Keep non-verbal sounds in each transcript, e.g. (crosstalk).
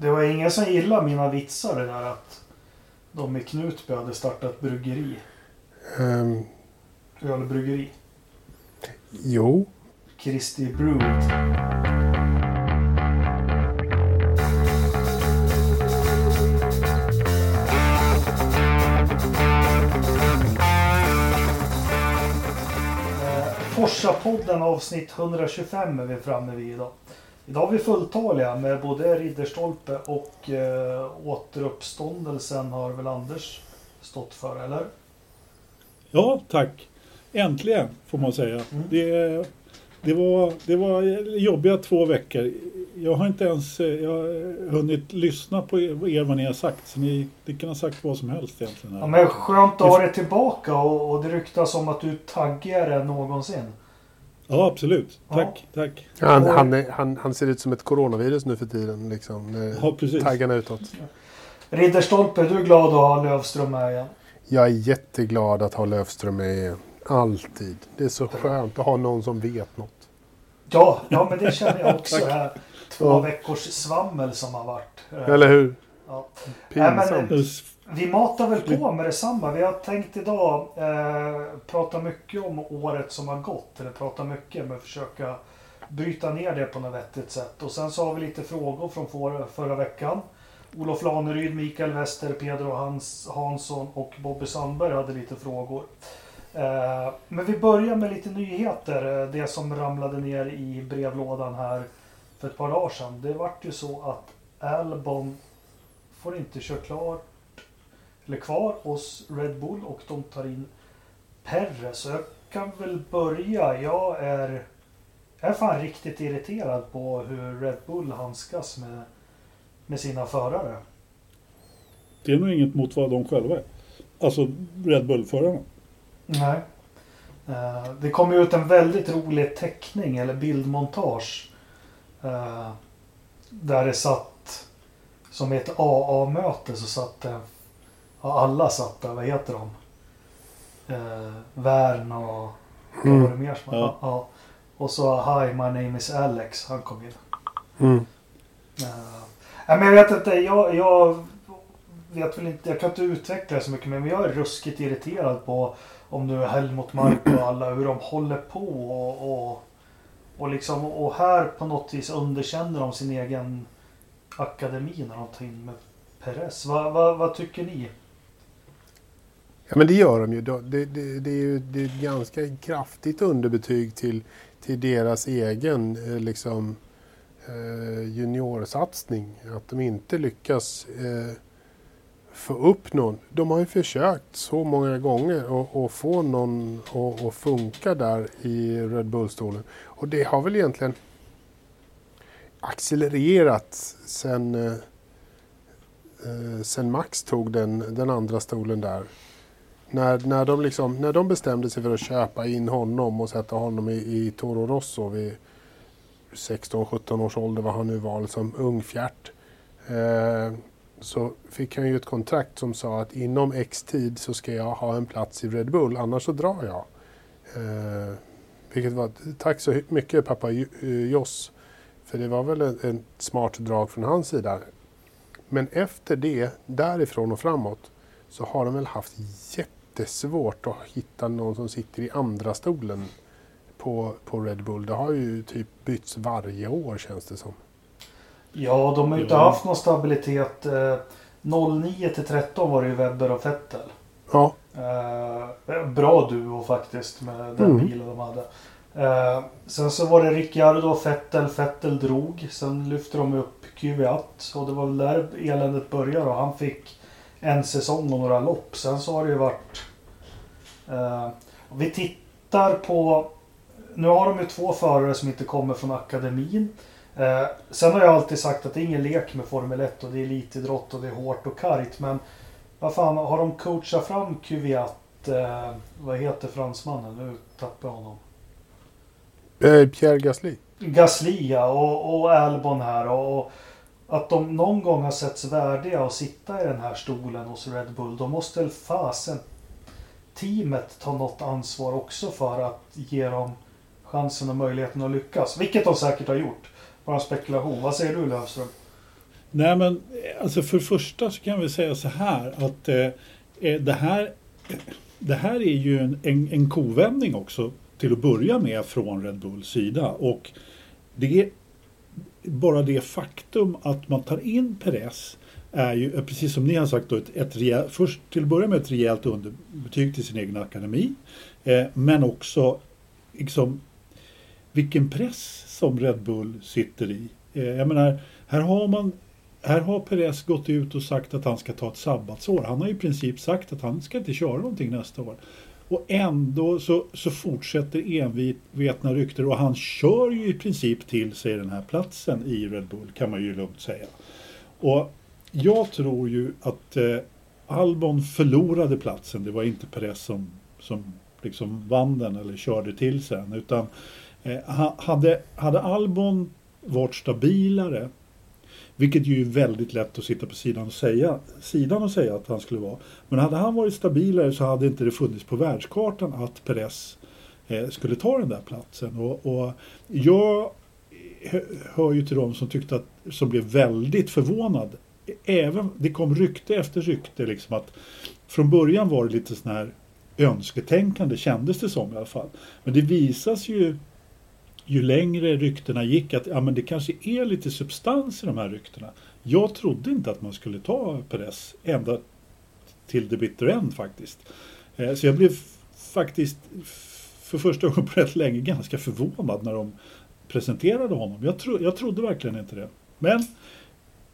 Det var ingen som gillade mina vitsar det där att de i Knutby hade startat bryggeri. Ehm, Ölbryggeri. jo, Kristi Brew. Eh, Forsa-podden avsnitt 125 är vi framme vid idag. Idag är vi fulltaliga med både Ridderstolpe och eh, återuppståndelsen har väl Anders stått för, eller? Ja, tack. Äntligen, får man säga. Mm. Det, det, var, det var jobbiga två veckor. Jag har inte ens eh, jag har hunnit lyssna på er, vad ni har sagt. Så ni, ni kan ha sagt vad som helst egentligen. här. Ja, men skönt att ha det tillbaka och, och det ryktas om att du är taggigare än någonsin. Ja, absolut. Tack, tack. han, han, är, han, han ser ut som ett coronavirus nu för tiden. Liksom, Ja, precis. taggarna utåt. Ridderstolpe, du är glad att ha Lövström med igen? Jag är jätteglad att ha Löfström med igen. Alltid. Det är så skönt att ha någon som vet något. Ja, ja men det känner jag också. Här två Ja. veckors svammel som har varit. Eller hur? Ja. Nej, men- Pinsamt. Vi matar väl på med detsamma. Vi har tänkt idag eh, prata mycket om året som har gått. Eller prata mycket, men försöka bryta ner det på något vettigt sätt. Och sen så har vi lite frågor från förra, förra veckan. Olof Laneryd, Mikael Wester, Pedro Hans, Hansson och Bobby Sandberg hade lite frågor. Eh, men vi börjar med lite nyheter. Eh, Det som ramlade ner i brevlådan här för ett par dagar sedan. Det vart ju så att Albon får inte köra klart kvar hos Red Bull och de tar in Perre. Så jag kan väl börja. Jag är, jag är fan riktigt irriterad på hur Red Bull handskas med, med sina förare. Det är nog inget mot vad de själva är. Alltså Red Bull-förarna. Nej. Eh, Det kom ju ut en väldigt rolig teckning eller bildmontage. eh, Där det satt som i ett AA-möte så satt det, ja, alla satt där, vad heter de? Eh, Värn och vad var det mer som Ja. ja. Och så Hi my name is Alex, han kom in. Mm. Uh, men jag vet inte, jag, jag vet väl inte, jag kan inte utveckla det så mycket men jag är ruskigt irriterad på om nu Helmut Marko och alla hur de håller på och, och, och liksom och här på något vis underkänner de sin egen akademi när de tar in med Perez. Vad, vad, vad tycker ni? Ja men det gör de ju. Det, det, det är ju det är ett ganska kraftigt underbetyg till, till deras egen eh, liksom, eh, juniorsatsning. Att de inte lyckas eh, få upp någon. De har ju försökt så många gånger att- få någon att- funka där i Red Bull-stolen. Och det har väl egentligen accelererat sen, eh, eh sen Max tog den, den andra stolen där. När, när, de liksom, när de bestämde sig för att köpa in honom och sätta honom i, i Toro Rosso vid 16-17 års ålder, vad han nu var, liksom ungfjärt. Eh, så fick han ju ett kontrakt som sa att inom X tid så ska jag ha en plats i Red Bull, annars så drar jag. Eh, vilket var, tack så mycket pappa eh, Joss. För det var väl ett, ett smart drag från hans sida. Men efter det, därifrån och framåt, så har de väl haft jättesvårt att hitta någon som sitter i andra stolen på, på Red Bull. Det har ju typ bytts varje år känns det som. Ja, de har ju inte Ja. haft någon stabilitet. Eh, 09 till 13 var det ju Webber och Vettel. Ja, Eh, bra duo faktiskt med den Mm. bilen de hade. Eh, sen så var det Ricciardo och Vettel. Vettel drog. Sen lyfte de upp Kvyat. Och det var väl där eländet började. Och han fick en säsong och några lopp. Sen så har det ju varit... Eh, vi tittar på... Nu har de ju två förare som inte kommer från akademin. Eh, sen har jag alltid sagt att det är ingen lek med Formel 1 och det är elitidrott och det är hårt och kargt. Men vad fan, har de coachat fram Kvyat? Eh, vad heter fransmannen? Nu tappar jag honom. Pierre Gasly. Gasly ja, och, och Albon här. Och, och att de någon gång har setts värdiga att sitta i den här stolen hos Red Bull. Då måste väl fasen teamet ta något ansvar också för att ge dem chansen och möjligheten att lyckas. Vilket de säkert har gjort. Bara en spekulation. Vad säger du Löfström? Nej men alltså för det första så kan vi säga så här att eh, eh det, här, det här är ju en, en, en kovändning också till att börja med från Red Bulls sida. Och det är bara det faktum att man tar in Perez är ju, eh, precis som ni har sagt, då, ett, ett rejäl, först till att börja med ett rejält underbetyg till sin egen akademi. Eh, men också liksom, vilken press som Red Bull sitter i. Eh, jag menar, här har man här har Perez gått ut och sagt att han ska ta ett sabbatsår. Han har i princip sagt att han ska inte köra någonting nästa år. Och ändå så, så fortsätter envetna rykten och han kör ju i princip till sig den här platsen i Red Bull kan man ju lugnt säga. Och jag tror ju att eh, Albon förlorade platsen. Det var inte Perez som, som liksom vann den eller körde till sen. Utan eh, hade, hade Albon varit stabilare vilket ju är väldigt lätt att sitta på sidan och, säga, sidan och säga att han skulle vara. Men hade han varit stabilare så hade inte det funnits på världskartan att Perez eh, skulle ta den där platsen. Och, och jag hör ju till dem som tyckte att, som blev väldigt förvånad. Även, det kom rykte efter rykte liksom att från början var det lite sån här önsketänkande kändes det som i alla fall. Men det visas ju ju längre ryktena gick att ja, men det kanske är lite substans i de här ryktena. Jag trodde inte att man skulle ta Perez ända till the bitter end faktiskt. Eh, så jag blev faktiskt för första gången på rätt länge ganska förvånad när de presenterade honom. Jag, tro, jag trodde verkligen inte det. Men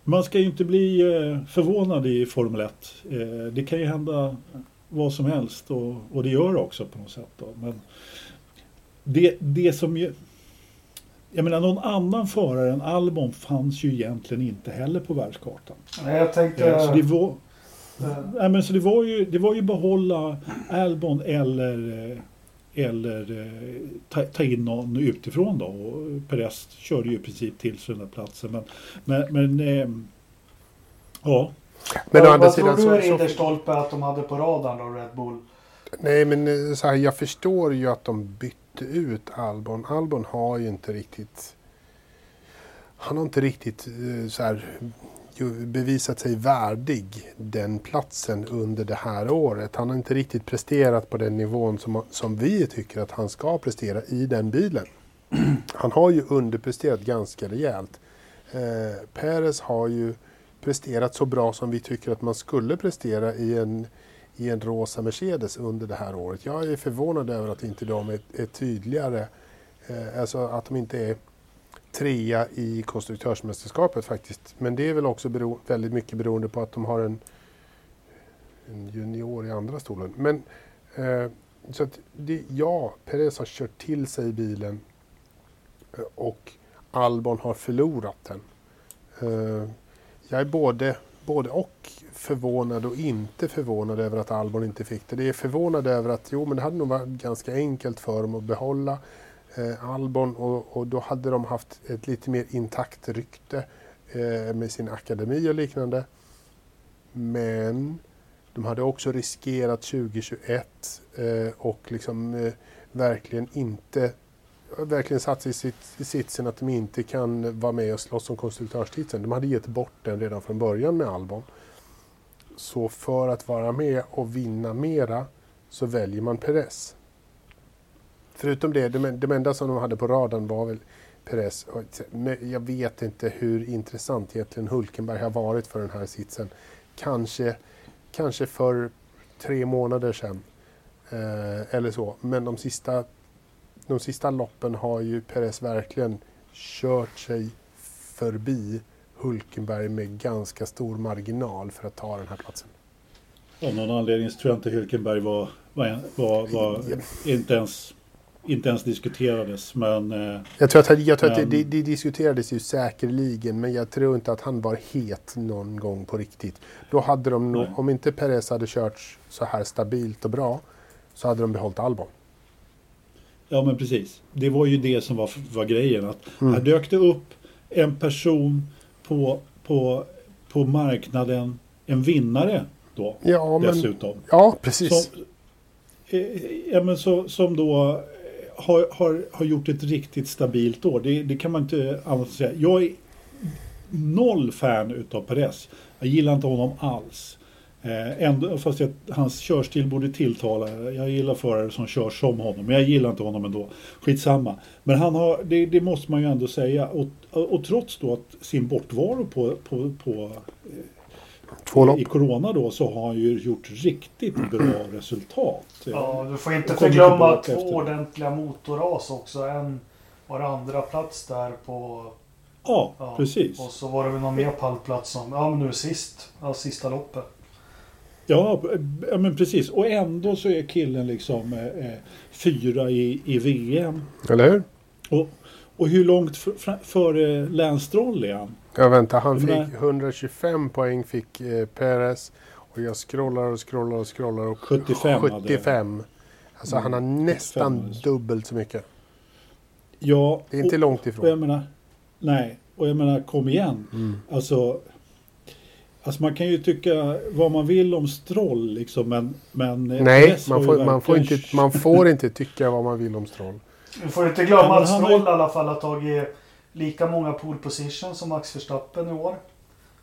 man ska ju inte bli eh, förvånad i Formel 1. Eh, det kan ju hända vad som helst och, och det gör det också på något sätt. Då. Men det, det som ju, jag menar någon annan förare än Albon fanns ju egentligen inte heller på världskartan. Nej, jag tänkte... Så det var, nej, men så det var ju, det var ju behålla Albon eller, eh, eller eh, ta, ta, in någon utifrån då. Och Perez körde ju i princip till sig den där platsen. Men, men, men eh, ja. Men å andra sidan... Vad tror du Rinderstolpe att de hade på radarn då, Red Bull? Nej, men eh, så här, jag förstår ju att de bytte ut Albon. Albon har ju inte riktigt... Han har inte riktigt så här, bevisat sig värdig den platsen under det här året. Han har inte riktigt presterat på den nivån som, som vi tycker att han ska prestera i den bilen. (clears throat) Han har ju underpresterat ganska rejält. Eh, Perez har ju presterat så bra som vi tycker att man skulle prestera i en i en rosa Mercedes under det här året. Jag är förvånad över att inte de är, är tydligare. Eh, alltså att de inte är trea i konstruktörsmästerskapet faktiskt. Men det är väl också bero, väldigt mycket beroende på att de har en, en junior i andra stolen. Men eh, så att det, ja, Perez har kört till sig bilen eh, och Albon har förlorat den. Eh, jag är både både och förvånad och inte förvånad över att Albon inte fick det. Det är förvånad över att jo, men det hade nog varit ganska enkelt för dem att behålla eh, Albon och, och, då hade de haft ett lite mer intakt rykte eh, med sin akademi och liknande. Men de hade också riskerat 2021 eh, och liksom eh, verkligen inte verkligen satt sig i, sitt, i sitsen att de inte kan vara med och slåss om konstruktörstiteln. De hade gett bort den redan från början med Albon. Så för att vara med och vinna mera så väljer man Perez. Förutom det, det enda som de hade på radarn var väl Perez. Jag vet inte hur intressant egentligen Hulkenberg har varit för den här sitsen. Kanske, kanske för tre månader sedan. Eh, eller så. Men de sista de sista loppen har ju Perez verkligen kört sig förbi Hulkenberg med ganska stor marginal för att ta den här platsen. Av någon anledning så tror jag inte Hulkenberg var, var, var, var inte, ens, inte ens diskuterades. Men, eh, jag tror att, jag tror men, att det, det, diskuterades ju säkerligen men jag tror inte att han var het någon gång på riktigt. Då hade de nog, om inte Perez hade kört så här stabilt och bra så hade de behållit Albon. Ja men precis. Det var ju det som var, var grejen. Att mm. Här dök det upp en person på, på, på marknaden, en vinnare då ja, dessutom. Men, ja precis. Som, eh, ja, men så, som då har, har, har gjort ett riktigt stabilt år. Det, det kan man inte annat säga. Jag är noll fan utav Perez. Jag gillar inte honom alls. Eh, ändå, fast jag, hans körstil borde tilltala. Jag gillar förare som kör som honom, men jag gillar inte honom ändå. Skitsamma. Men han har, det, det måste man ju ändå säga. Och, och, och trots då att sin bortvaro på, på, på eh, Två lopp. i Corona då så har han ju gjort riktigt bra resultat. Ja, du får inte förglömma två efter. ordentliga motorras också. En var andra plats där på... Ja, Ja, precis. Och så var det väl någon mer pallplats som... Ja, men nu sist. Ja, sista loppet. Ja, ja, men precis. Och ändå så är killen liksom eh, eh, fyra i, i VM. Eller hur? Och, och hur långt för- före Lance Stroll är han? Ja, vänta. Han fick menar- 125 poäng fick eh, Perez. Och jag scrollar och scrollar och scrollar. Och 75 hade- 75. Alltså han har nästan 75. dubbelt så mycket. Ja, Det är inte och, långt och jag ifrån. menar, nej, och jag menar kom igen. Mm. Alltså, alltså man kan ju tycka vad man vill om Stroll liksom, men... men Nej, man får, man, får inte, man får inte tycka vad man vill om Stroll. Du får inte glömma Ja, att Stroll ju- i alla fall har tagit lika många pole position som Max Verstappen i år.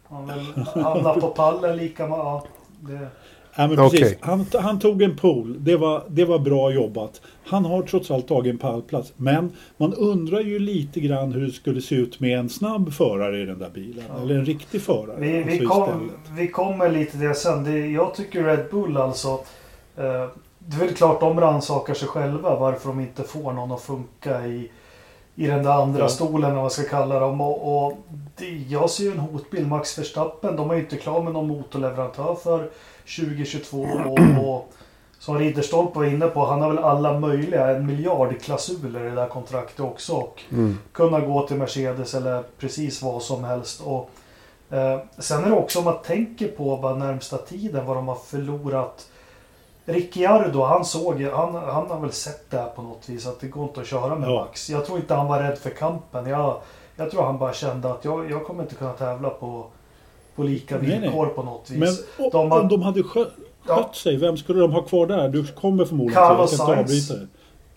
Han väl (laughs) hamnat på pallen lika många. Ja, det... Ja, men precis. Okej. Han, han tog en pool. Det var, det var bra jobbat. Han har trots allt tagit en pallplats. Men man undrar ju lite grann hur det skulle se ut med en snabb förare i den där bilen. Ja. Eller en riktig förare. Vi, vi, alltså kom, istället. vi kommer lite det sen. Det, jag tycker Red Bull alltså. Eh, det är väl klart de rannsakar sig själva varför de inte får någon att funka i, i den där andra Ja. stolen eller vad man ska kalla dem. Och, och det, jag ser ju en hotbild. Max Verstappen, de är ju inte klar med någon motorleverantör för 2022. Och, och som Ridderstolpe var inne på, han har väl alla möjliga, en miljard klausuler i det där kontraktet också. Och Mm. kunna gå till Mercedes eller precis vad som helst. Och, eh, sen är det också om man tänker på bara närmsta tiden vad de har förlorat. Ricciardo, han såg han, han har väl sett det här på något vis att det går inte att köra med Ja. Max. Jag tror inte han var rädd för kampen. Jag, jag tror han bara kände att jag, jag kommer inte kunna tävla på, på lika Nej, nej. villkor på något vis. Men de har- om de hade skö, Ja. skött sig, vem skulle de ha kvar där? Du kommer förmodligen till, Carlos inte Sainz.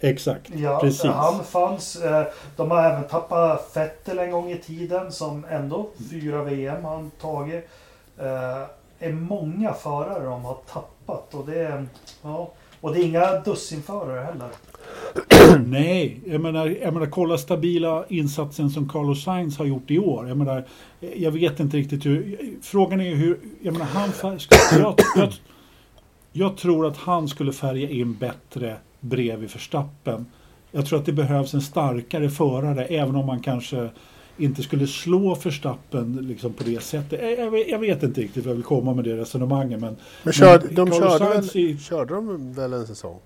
Exakt, Ja, precis. han fanns. eh, De har även tappat Vettel en gång i tiden som ändå fyra VM har han tagit. Är många förare de har tappat och det är, ja, och det är inga dussinförare heller. (clears throat) Nej, jag menar, jag menar kolla stabila insatsen som Carlos Sainz har gjort i år. Jag menar, jag vet inte riktigt hur... Frågan är ju hur... Jag menar, han färg, jag, jag, jag tror att han skulle färga in bättre bredvid Verstappen. Jag tror att det behövs en starkare förare, även om man kanske inte skulle slå Verstappen liksom på det sättet. Jag, jag, vet- jag vet inte riktigt vad jag vill komma med det resonemanget. Men, Men kör, de Carlos körde, väl, i- körde de väl en säsong?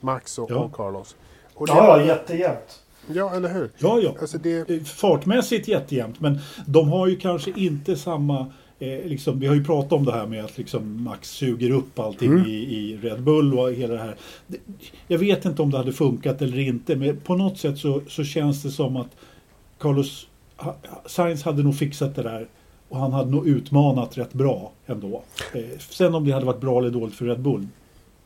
Max och, Ja. och Carlos. Och Ja, jättejämnt. ja, eller hur? ja, ja. Alltså det, Eh, fartmässigt jättejämnt men de har ju kanske inte samma eh, liksom, vi har ju pratat om det här med att liksom Max suger upp allting Mm. i, i Red Bull och hela det här. Det, jag vet inte om det hade funkat eller inte men på något sätt så, så känns det som att Carlos Sainz hade nog fixat det där och han hade nog utmanat rätt bra ändå. Eh, sen om det hade varit bra eller dåligt för Red Bull,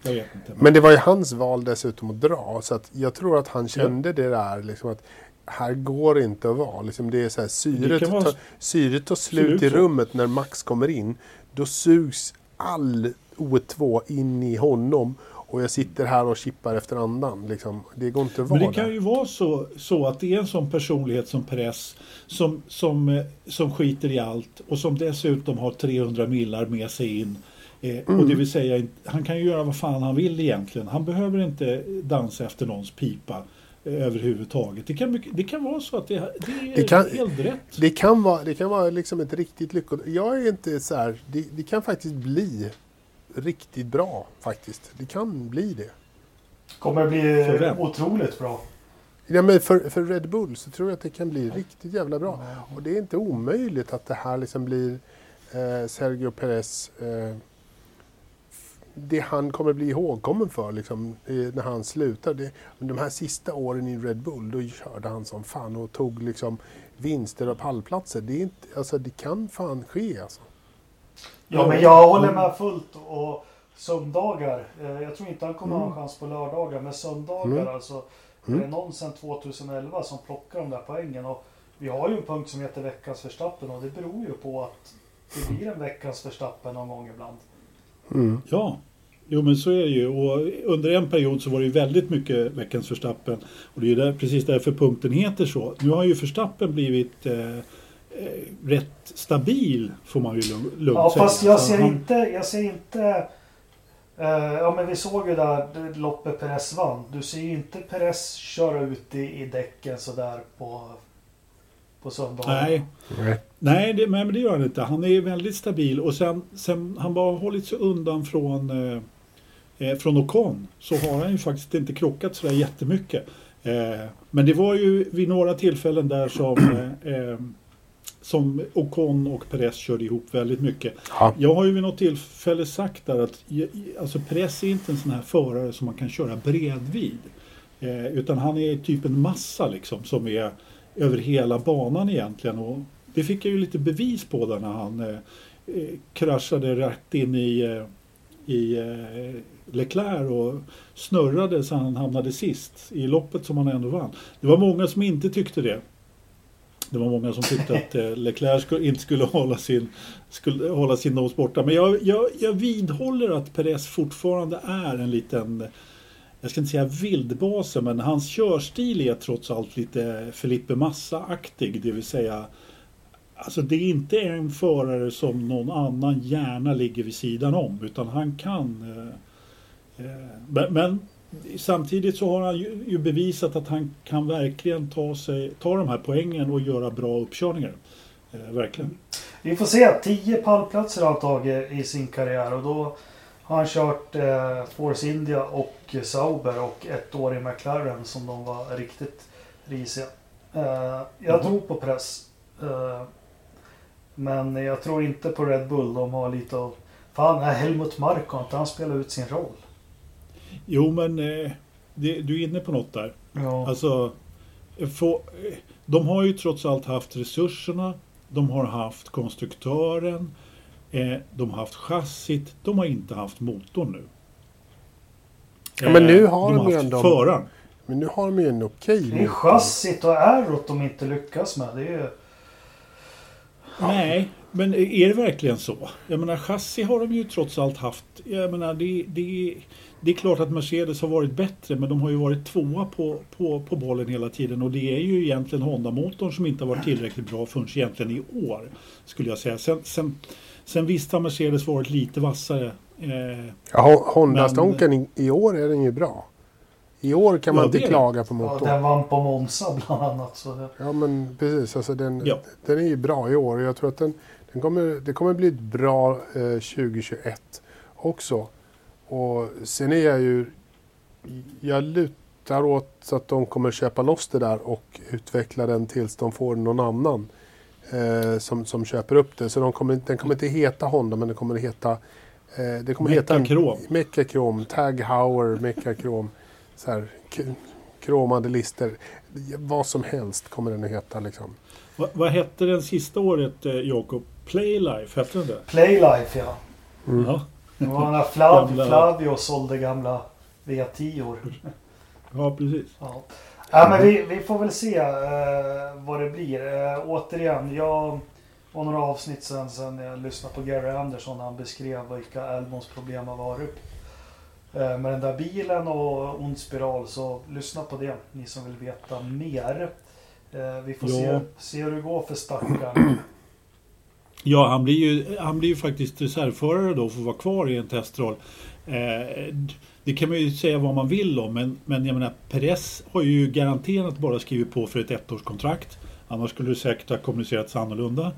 jag vet inte. Men det var ju hans val dessutom att dra. Så att jag tror att han kände det där liksom att här går inte att vara. Liksom det är så här, syret, vara- syret tar slut i rummet när Max kommer in. Då sugs all O2 in i honom. Och jag sitter här och chippar efter andan. Liksom. Det går inte att vara Men det kan där. ju vara så, så att det är en sån personlighet som Perez som, som, eh, som skiter i allt och som dessutom har 300 millar med sig in. Eh, Mm. Och det vill säga, han kan ju göra vad fan han vill egentligen. Han behöver inte dansa efter någons pipa eh, överhuvudtaget. Det kan, det kan vara så att det, det är Det kan- helt rätt. Det kan vara, det kan vara liksom ett riktigt lyckot. Jag är inte så här, det, det kan faktiskt bli riktigt bra faktiskt. Det kan bli det. Kommer bli För vem? otroligt bra. Ja, men för, för Red Bull så tror jag att det kan bli riktigt jävla bra. Och det är inte omöjligt att det här liksom blir eh, Sergio Perez eh, det han kommer bli ihågkommen för liksom, när han slutar. Det, de här sista åren i Red Bull då körde han som fan och tog liksom vinster och pallplatser. Det, är inte, alltså, det kan fan ske alltså. Ja, men jag håller med fullt. Och söndagar. Eh, jag tror inte han kommer ha en chans på lördagar. Men söndagar Mm. alltså. Mm. Det är någon sedan 2011 som plockar de där poängen. Och vi har ju en punkt som heter veckans förstappen och det beror ju på att det blir en veckans förstappen någon gång ibland. Mm. Ja, jo men så är det ju. Och under en period så var det ju väldigt mycket veckans förstappen. Och det är ju där, precis därför punkten heter så. Nu har ju förstappen blivit eh, rätt stabil får man ju lugnt Ja, säga. fast jag ser han- inte, jag ser inte eh, ja men vi såg ju där loppet Perez vann. Du ser ju inte Perez köra ut i, i däcken sådär på, på söndagen. Nej, Nej. Nej, det, men det gör han inte. Han är väldigt stabil och sen, sen han bara hållit sig undan från, eh, eh, från Ocon så har han ju faktiskt inte krockat sådär jättemycket. Eh, men det var ju vid några tillfällen där som, eh, eh, som Ocon och Perez körde ihop väldigt mycket. Ja. Jag har ju vid något tillfälle sagt där att alltså Perez är inte en sån här förare som man kan köra bredvid. Eh, utan han är typ en massa liksom som är över hela banan egentligen. Och det fick jag ju lite bevis på där när han eh, eh, kraschade rätt in i, eh, i eh, Leclerc och snurrade så han hamnade sist i loppet som han ändå vann. Det var många som inte tyckte det. Det var många som tyckte att eh, Leclerc skulle, inte skulle hålla sin, skulle hålla sin nos borta. Men jag, jag, jag vidhåller att Perez fortfarande är en liten, jag ska inte säga vildbase, men hans körstil är trots allt lite Felipe Massa-aktig. Det vill säga, alltså det är inte en förare som någon annan gärna ligger vid sidan om, utan han kan. Eh, eh, men, men samtidigt så har han ju, bevisat att han kan verkligen ta, sig, ta de här poängen och göra bra uppkörningar. Eh, verkligen. Vi får se. 10 pallplatser har han tagit i sin karriär och då har han kört eh, Force India och Sauber och ett år i McLaren som de var riktigt risiga. Eh, jag Mhm. tror på press. Eh, men jag tror inte på Red Bull. De har lite av... Fan, Helmut Marko inte han spelat ut sin roll? Jo, men eh, det, du är inne på något där. Ja. Alltså, få, eh, de har ju trots allt haft resurserna. De har haft konstruktören. Eh, de har haft chassit. De har inte haft motorn nu. Ja, men nu Eh, har de de ju haft ändå- föraren. Men nu har de ju en okej det är chassit och aerot de inte lyckas med. Det är ju... Nej, men är det verkligen så? Jag menar, chassi har de ju trots allt haft. Jag menar, det, det, det är klart att Mercedes har varit bättre, men de har ju varit tvåa på, på, på bollen hela tiden. Och det är ju egentligen Honda-motorn som inte har varit tillräckligt bra förrän egentligen i år, skulle jag säga. Sen, sen, sen visst har Mercedes varit lite vassare. Eh, Ja, Ho- Honda Men- Stonken i, i år är den ju bra. I år kan man Ja, inte klaga på Ja, motorn. den vann på Monza bland annat. Så det... Ja men precis, alltså den, Ja. den är ju bra i år jag tror att den, den kommer, det kommer bli ett bra eh, 2021 också. Och sen är jag ju, jag lutar åt att de kommer köpa loss det där och utveckla den tills de får någon annan eh, som, som köper upp det. Så de kommer, den kommer inte heta Honda men den kommer heta eh, det kommer heta en- Mekakrom. Mekakrom, Tag Heuer, Mekakrom. Så här, kromade lister. Vad som helst kommer den att heta liksom. vad, vad hette den sista året, eh, Jakob? Playlife, hette den det? Playlife ja. Mm. Ja. Det var när Flav, (laughs) Gamla- Flavio sålde gamla V10-or. ja, precis. Ja. ja, men vi, vi får väl se eh, vad det blir. Eh, återigen, jag var några avsnitt sen, sen jag lyssnade på Gary Anderson när han beskrev vilka Albons problem har varit. Eh, med den där bilen och ond spiral, så lyssna på det. Ni som vill veta mer. Vi får Ja. se, se hur det går för stackaren. Ja, han blir ju, han blir ju faktiskt reservförare då och får vara kvar i en testroll. Eh, det kan man ju säga vad man vill om, men, men jag menar Perez har ju garanterat bara skrivit på för ett ettårskontrakt. Annars skulle det säkert ha kommunicerats annorlunda.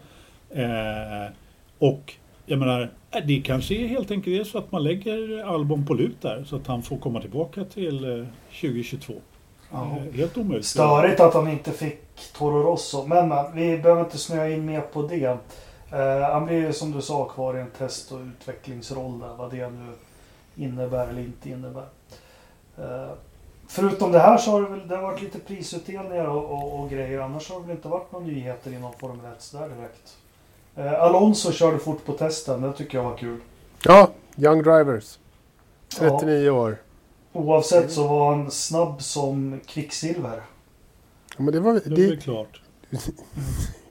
Eh, och jag menar, eh, det kanske är helt enkelt är så att man lägger Albon på lut där så att han får komma tillbaka till eh, 2022. Ja. Helt omöjligt. Störigt att han inte fick Toro Rosso. Men, men vi behöver inte snöa in mer på det. Eh, han blir ju som du sa kvar i en test och utvecklingsroll där. Vad det nu innebär eller inte innebär. Eh, förutom det här så har det, väl, det har varit lite prisutdelningar och, och, och grejer. Annars har det väl inte varit några nyheter inom Formel 1 där direkt. Eh, Alonso körde fort på testen. Det tycker jag var kul. Ja, Young Drivers. 39 år. Oavsett så var han snabb som kvicksilver. Ja, men det, var, Det är det, klart. (laughs)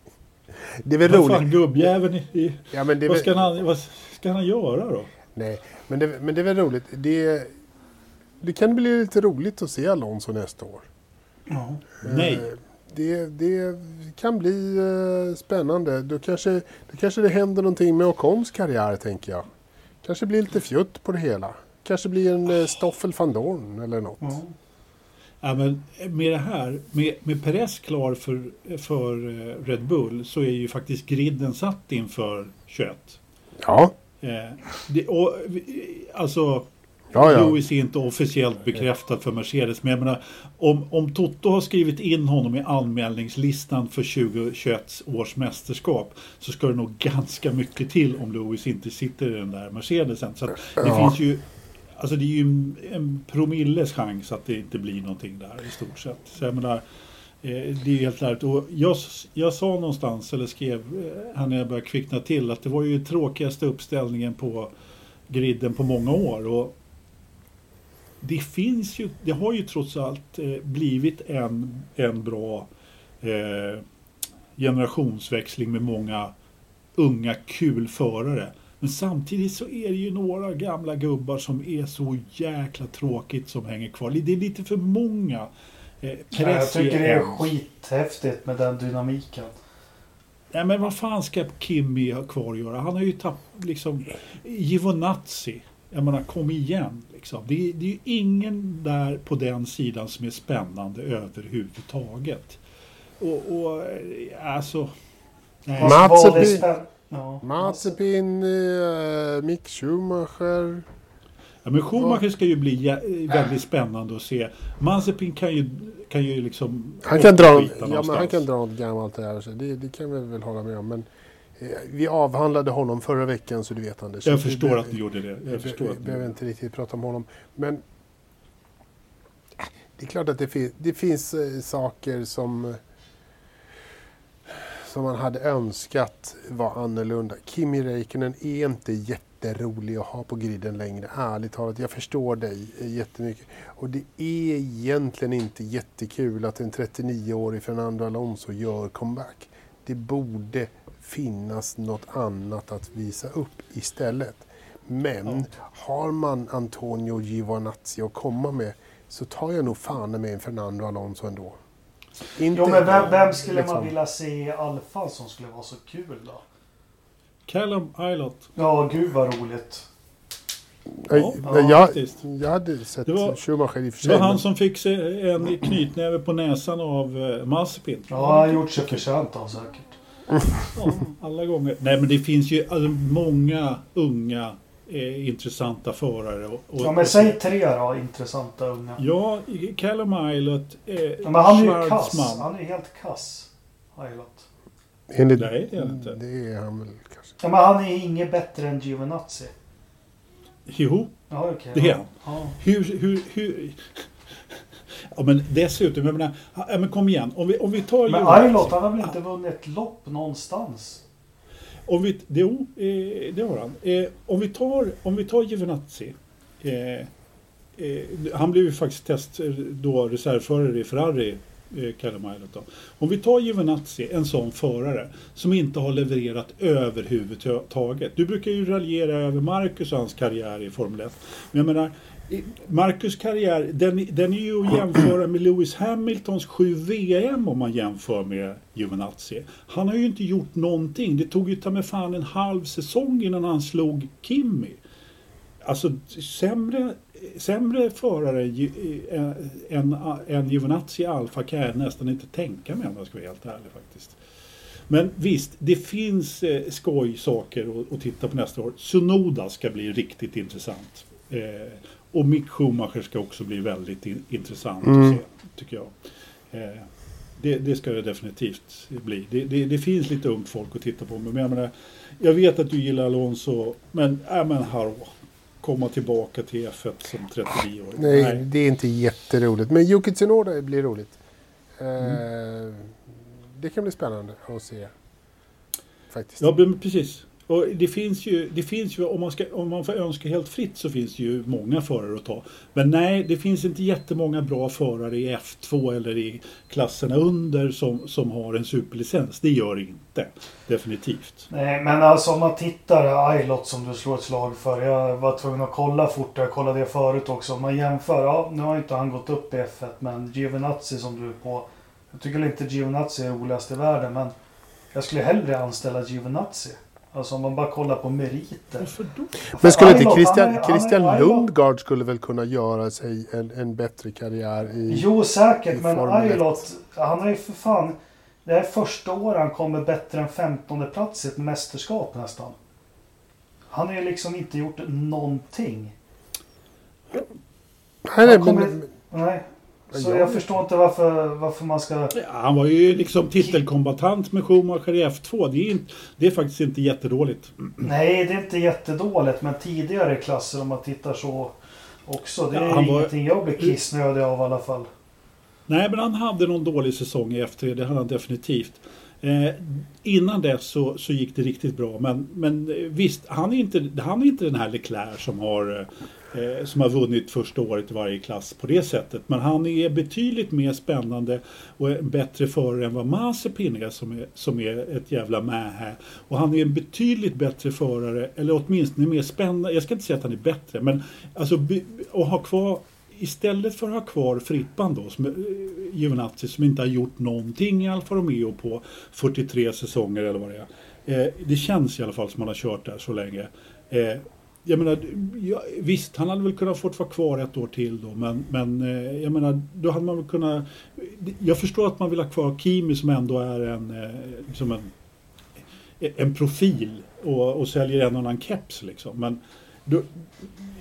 det är väl Vad roligt. fan, gubbjäveln i... i Ja, men det vad, väl, ska han, vad ska han göra då? nej, men det, men det är väl roligt. Det, det kan bli lite roligt att se Alonso nästa år. Ja. Nej. Eh, Det, det kan bli eh, spännande. Då kanske, då kanske det händer någonting med Ocons karriär, tänker jag. Kanske blir lite fjutt på det hela. Kanske blir en eh, Stoffel van Dorn eller något. Ja. Ja, men med det här, med, med Perez klar för, för eh, Red Bull så är ju faktiskt griden satt inför 21. Ja, Eh, det, och, alltså, ja, ja. Lewis är inte officiellt bekräftad för Mercedes, men jag menar, om, om Toto har skrivit in honom i anmälningslistan för 2021 års mästerskap så ska det nog ganska mycket till om Lewis inte sitter i den där Mercedesen. Så det Ja. finns ju Alltså det är ju en, en promilles chans att det inte blir någonting där i stort sett. Så jag menar, eh, det är helt lärt. Och jag, jag sa någonstans, eller skrev eh, här när jag började kvickna till, att det var ju tråkigaste uppställningen på griden på många år. Och det finns ju, det har ju trots allt eh, blivit en, en bra eh, generationsväxling med många unga kul förare. Men samtidigt så är det ju några gamla gubbar som är så jäkla tråkigt som hänger kvar. Det är lite för många. Eh, Ja, jag tycker det är skithäftigt med den dynamiken. Nej men vad fan ska Kimmy ha kvar att göra? Han har ju tappat liksom Givonazzi. Jag menar kom igen liksom. Det, är- det är ju ingen där på den sidan som är spännande överhuvudtaget. Och, och eh, alltså... Nej. Mats Ja. Mazepin, eh, Mick Schumacher. Ja, men Schumacher ska ju bli väldigt spännande att se. Mazepin kan ju, kan ju liksom... Han kan, dra, ja, men han kan dra något gammalt över sig. Det, det kan vi väl hålla med om. Men eh, vi avhandlade honom förra veckan så du vet Anders. Jag Så vi förstår be- att ni gjorde det. Vi, Jag förstår vi att ni behöver inte riktigt prata om honom. Men eh, det är klart att det, fin- det finns eh, saker som, eh, som man hade önskat var annorlunda. Kimi Räikkönen är inte jätterolig att ha på griden längre, ärligt talat. Jag förstår dig eh, jättemycket. Och det är egentligen inte jättekul att en 39-årig Fernando Alonso gör comeback. Det borde finnas något annat att visa upp istället. Men har man Antonio Giovinazzi att komma med så tar jag nog fan med en Fernando Alonso ändå. Inte, Jo, men vem, vem skulle liksom- man vilja se i Alfa som skulle vara så kul då? Callum Ilott. Ja, gud vad roligt. Ja, nej, jag, faktiskt. jag hade sett Det var- Schumacher i och för Det var sig. han men- som fick sig en knytnäve på näsan av eh, Mazepin. Ja, han har gjort sig förtjänt av säkert. Ja, alla gånger. Nej men det finns ju alltså, många unga eh, intressanta förare. Och, och, Ja, men säg tre då, intressanta unga. Ja, Callum Ilott, eh, Ja, men han är ju kass. Han är helt kass. Eilert. Enligt, Nej, det är han inte. Det är han väl kanske. Ja, men han är inget bättre än Giovinazzi. Jo, Ja, okej. Det är han. Ja. hur, hur, hur... (laughs) Ja men dessutom, jag menar, ja, men kom igen. Om vi, om vi tar Men. Eilert, han har väl inte vunnit ett lopp någonstans? Om vi, det, jo, eh, det har han. Eh, om vi tar, om vi tar Giovinazzi. Eh, eh, han blev ju faktiskt test, eh, då reservförare i Ferrari, eh, Om vi tar Giovinazzi, en sån förare, som inte har levererat överhuvudtaget. Du brukar ju raljera över Marcus och hans karriär i Formel 1. Men jag menar, Marcus karriär, den, den är ju att jämföra med Lewis Hamiltons sju VM om man jämför med Giovinazzi. Han har ju inte gjort någonting. Det tog ju ta med fan en halv säsong innan han slog Kimi. Alltså sämre, sämre förare eh, än, än Giovinazzi i Alfa kan jag nästan inte tänka mig om jag ska vara helt ärlig faktiskt. Men visst, det finns eh, skojsaker att, att titta på nästa år. Sunoda ska bli riktigt intressant. Eh, och Mick Schumacher ska också bli väldigt in, intressant Mm. att se, tycker jag. Eh, det, det ska det definitivt bli. Det, det, det finns lite ungt folk att titta på. Men jag, menar, jag vet att du gillar Alonso, men, äh, men hallå. Komma tillbaka till F1 som 39 år. Nej, det är inte jätteroligt. Men Yuki Tsunoda blir roligt. Eh, Mm. Det kan bli spännande att se. Faktiskt. Ja, precis. Och det finns ju, det finns ju om, man ska, om man får önska helt fritt så finns det ju många förare att ta. Men nej, det finns inte jättemånga bra förare i F2 eller i klasserna under som, som har en superlicens. Det gör det inte. Definitivt. Nej, men alltså om man tittar Ilot som du slår ett slag för. Jag var tvungen att kolla fort. Jag kollade det förut också. Om man jämför. Ja, nu har inte han gått upp i F1. Men Giovinazzi som du är på. Jag tycker inte Giovinazzi är roligast i världen. Men jag skulle hellre anställa Giovinazzi. Alltså om man bara kollar på meriter. Men skulle inte Christian, Christian Lundgaard skulle väl kunna göra sig en, en bättre karriär i... Jo, säkert. i Men. Ailot, han har ju för fan... Det här är första året han kommer bättre än 15 plats i ett mästerskap nästan. Han har ju liksom inte gjort någonting. Nej, nej, kommer- men, Nej. Så Ja, jag jag- förstår inte varför, varför man ska... Ja, han var ju liksom titelkombatant med Schumacher i F2. Det är, inte, det är faktiskt inte jättedåligt. Nej, det är inte jättedåligt. Men tidigare klasser om man tittar så också. Det är Ja, var- ingenting jag blir kissnödig av i alla fall. Nej, men han hade någon dålig säsong i F3, det hade han definitivt. Eh, innan dess så, så gick det riktigt bra, men, men eh, visst, han är, inte, han är inte den här Leclerc som har, eh, som har vunnit första året i varje klass på det sättet. Men han är betydligt mer spännande och en bättre förare än vad Mazepin är som, är som är ett jävla mähä. Och han är en betydligt bättre förare, eller åtminstone mer spännande. Jag ska inte säga att han är bättre, men alltså att ha kvar istället för att ha kvar Frippan då, som, eh, Giovinazzi, som inte har gjort någonting i Alfa Romeo på 43 säsonger eller vad det är. Eh, det känns i alla fall som han har kört där så länge. Eh, jag menar, ja, visst, han hade väl kunnat fått vara kvar ett år till då, men, men eh, jag menar, då hade man väl kunnat... Jag förstår att man vill ha kvar Kimi som ändå är en, eh, liksom en, en profil och, och säljer en och annan keps liksom. Men då,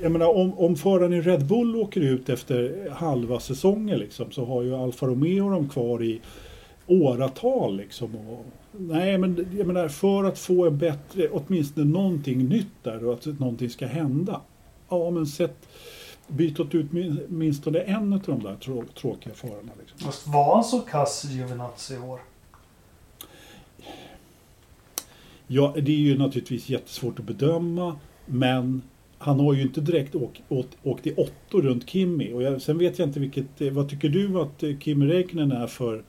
jag menar, om, om föraren i Red Bull åker ut efter halva säsongen liksom, så har ju Alfa Romeo dem kvar i åratal. Liksom, och, nej, men jag menar, för att få en bättre, åtminstone någonting nytt där och att någonting ska hända. Ja, men sätt, byt ut min- åtminstone en av de där trå, tråkiga förarna. Liksom. Fast var han så kass Giovinazzi i år? Ja, det är ju naturligtvis jättesvårt att bedöma, men han har ju inte direkt åkt, åkt, åkt i åttor runt Kimi. Och jag, sen vet jag inte vilket, eh, vad tycker du att eh, Kimi Räikkönen är för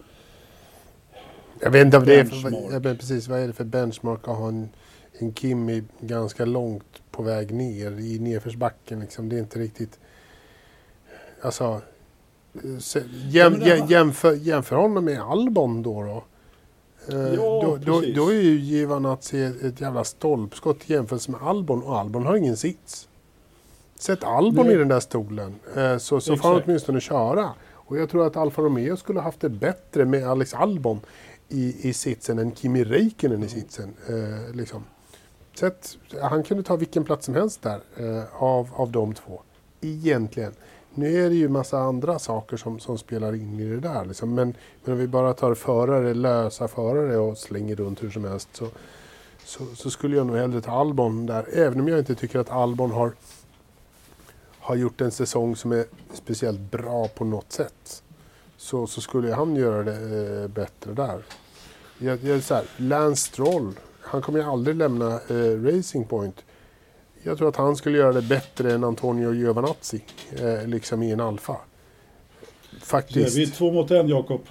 jag vet inte vad det är för... Jag precis, vad är det för benchmark att ha en, en Kimi ganska långt på väg ner i nedförsbacken liksom. Det är inte riktigt... Alltså... eh, Jäm, jämför, jämför honom med Albon då. då. Eh, Ja, då, då, då är ju Giovanazzi ett, ett jävla stolpskott i jämförelse med Albon och Albon har ingen sits. Sätt Albon Nej. i den där stolen så, så, så får han åtminstone köra. Och jag tror att Alfa Romeo skulle haft det bättre med Alex Albon i, i sitsen än Kimi Räikkönen i sitsen. Eh, liksom. Sätt, han kunde ta vilken plats som helst där eh, av, av de två. Egentligen. Nu är det ju massa andra saker som, som spelar in i det där. Liksom. Men, men om vi bara tar förare, lösa förare och slänger runt hur som helst så, så, så skulle jag nog hellre ta Albon där. Även om jag inte tycker att Albon har, har gjort en säsong som är speciellt bra på något sätt. Så, så skulle han göra det eh, bättre där. Jag, jag, så här, Lance Stroll, han kommer ju aldrig lämna eh, Racing Point. Jag tror att han skulle göra det bättre än Antonio Giovinazzi, eh, liksom i en Alfa. Faktiskt. vi är två mot en, Jakob.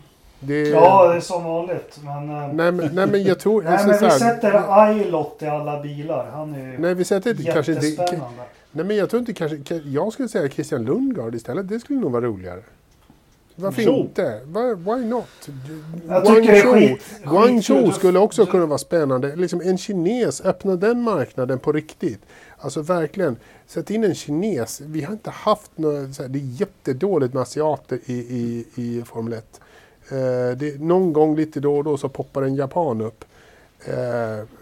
Det, Ja, det är som vanligt. Men, eh, nej, men, nej men jag tror... (laughs) nej, alltså, men vi här- sätter Ailot i alla bilar. Han är ju Nej, vi sätter inte kanske inte... Nej, men jag tror inte kanske... Jag skulle säga Christian Lundgaard istället. Det skulle nog vara roligare. Varför Så. inte? Why, why not? Det Guangzhou, Guangzhou skulle också kunna vara spännande. Liksom en kines, öppna den marknaden på riktigt. Alltså verkligen, sätt in en kines. Vi har inte haft några, så här, det är jättedåligt med asiater i, i, i Formel 1. Eh, det, någon gång lite då och då så poppar en japan upp. Eh,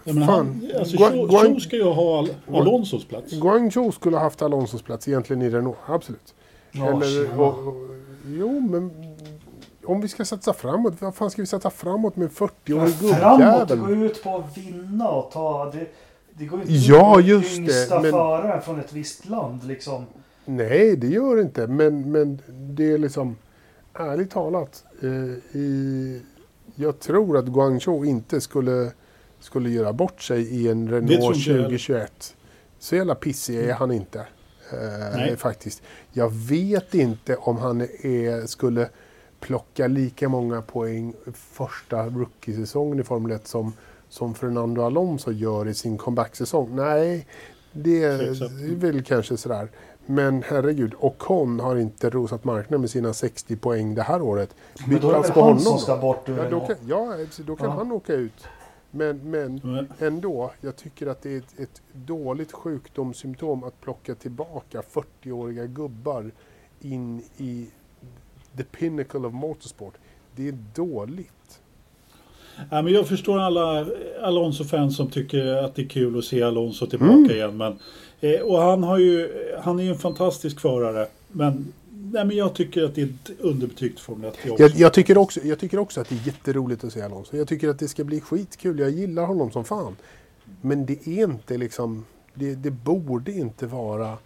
Ja, men fan, han, alltså, Guang- Guang- ska ju ha Al Alonsos plats. Guangzhou skulle ha haft Alonsos plats egentligen i Renault, absolut. Ja, Eller, och, och, jo, men om vi ska satsa framåt, vad fan ska vi satsa framåt med en 40-årig Framåt, gå gubbjävel? ut på att vinna och ta... Det, det går inte Ja, just det, yngsta men- föraren från ett visst land liksom. Nej, det gör det inte. Men, men det är liksom, ärligt talat, eh, i, jag tror att Guangzhou inte skulle skulle göra bort sig i en Renault inte jag heller. 2021. Så jävla pissig är han inte. Eh, Nej. faktiskt. Jag vet inte om han är, skulle plocka lika många poäng första rookie-säsongen i Formel 1 som, som Fernando Alonso gör i sin comeback-säsong. Nej, det är väl kanske sådär. Men herregud, Ocon har inte rosat marknaden med sina 60 poäng det här året. Men då är det väl på han honom som ska bort ur Ja, då kan, ja, då kan Ja. han åka ut. Men, men Men- ändå, jag tycker att det är ett, ett dåligt sjukdomssymptom att plocka tillbaka 40-åriga gubbar in i the pinnacle of motorsport. Det är dåligt. Ja, men jag förstår alla Alonso-fans som tycker att det är kul att se Alonso tillbaka Mm. igen. Men, eh, och han, har ju, han är ju en fantastisk förare. Men, nej, men jag tycker att det är ett underbetyg till Formel 1 också. Jag, jag, tycker också, jag tycker också att det är jätteroligt att se Alonso. Jag tycker att det ska bli skitkul. Jag gillar honom som fan. Men det är inte liksom... Det, det borde inte vara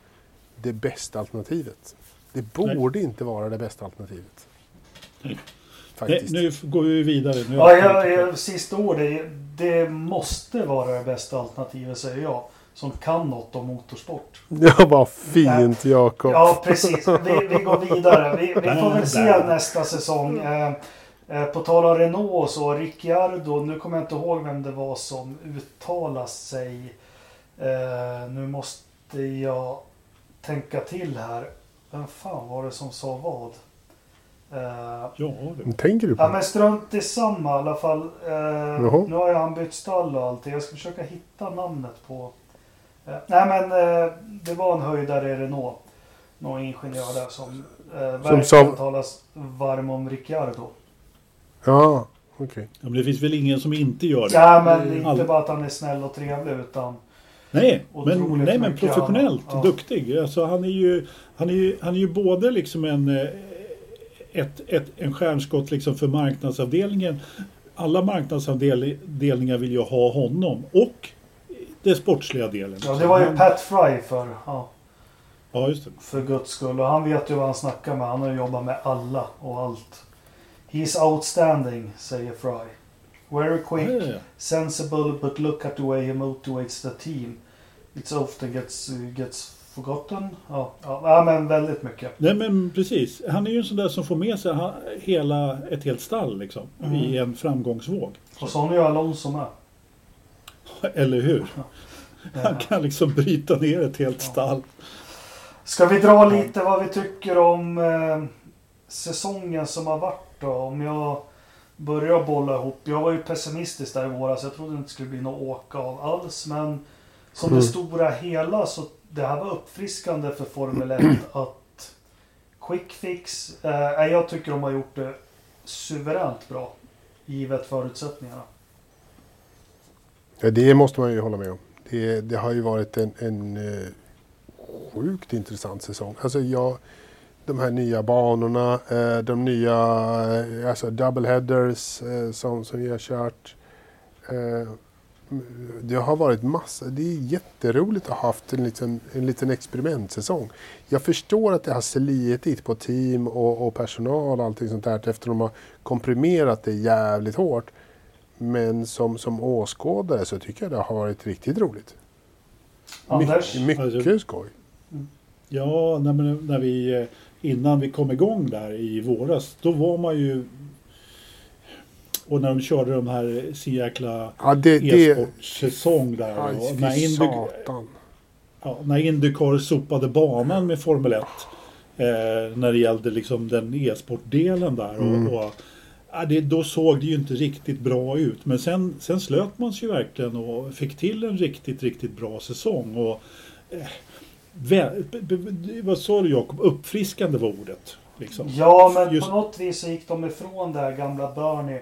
det bästa alternativet. Det borde inte vara det bästa alternativet. Nej, Faktiskt. nu går vi vidare. Nu Ja, jag, jag, sista ord. Det, det måste vara det bästa alternativet säger jag. Som kan något om motorsport. (laughs) Ja, vad fint Jakob. Ja, precis. Vi, vi går vidare. Vi, vi får väl se nästa säsong. Eh, eh, på tal om Renault så. Ricciardo, nu kommer jag inte ihåg vem det var som uttalade sig. Eh, nu måste jag tänka till här. Vem fan var det som sa vad? Eh, Ja, du. Tänker du på Ja det? men strunt i samma i alla fall. Jaha. nu har ju han bytt stall och allt. Jag ska försöka hitta namnet på... Eh, nej men det var en höjdare i Renault. Någon ingenjör där som verkligen sa- talas varm om Ricciardo. Ja, okej. Ja, men det finns väl ingen som inte gör det? Ja men inte All- bara att han är snäll och trevlig utan... Nej, men, nej, men professionellt. Ja. duktig. Alltså, han, är ju, han, är ju, han är ju både liksom en, ett, ett, en stjärnskott liksom för marknadsavdelningen. Alla marknadsavdelningar vill ju ha honom och den sportsliga delen. Ja det var ju Pat Fry för, ja, Ja, just det. för guds skull. Och han vet ju vad han snackar med. Han har jobbat med alla och allt. He's outstanding, säger Fry. Very quick. Ja, ja, sensible, but look at the way he motivates the team. It's often gets, gets forgotten. Ja, ja, ja, men väldigt mycket. Nej men precis. Han är ju en sån där som får med sig hela, ett helt stall liksom. Mm. I en framgångsvåg. Och så har ni ju Alonso med. (laughs) Eller hur? Han kan liksom bryta ner ett helt stall. Ska vi dra lite vad vi tycker om eh, säsongen som har varit då? Om jag börjar bolla ihop. Jag var ju pessimistisk där i våras. Jag trodde det inte skulle bli något åka av alls. Men som Mm. det stora hela så det här var uppfriskande för Formel 1 (clears throat) att Quick Fix. Eh, jag tycker de har gjort det suveränt bra. Givet förutsättningarna. Ja, det måste man ju hålla med om. Det, det har ju varit en, en eh, sjukt intressant säsong. Alltså jag, de här nya banorna, eh, de nya eh, alltså double headers eh, som, som vi har kört. Det har varit massa, det är jätteroligt att ha haft en liten, en liten experimentsäsong. Jag förstår att det har slitit på team och, och personal och allting sånt där efter de har komprimerat det jävligt hårt. Men som, som åskådare så tycker jag det har varit riktigt roligt. Anders? Mycket, mycket skoj. Ja, när, när vi, eh, innan vi kom igång där i våras, då var man ju... Och när de körde de här så jäkla Ja, e-sportsäsong där. aj, och fy när, Indy, satan. ja, när Indycar sopade banan med Formel 1. Eh, när det gällde liksom den e-sportdelen där. Mm. Och, och, ja, det, då såg det ju inte riktigt bra ut. Men sen, sen slöt man sig ju verkligen och fick till en riktigt, riktigt bra säsong. Och, eh, vä- b- b- b- vad sa du Jakob? Uppfriskande var ordet. Liksom. Ja, men Just- på något vis så gick de ifrån det här gamla Bernie.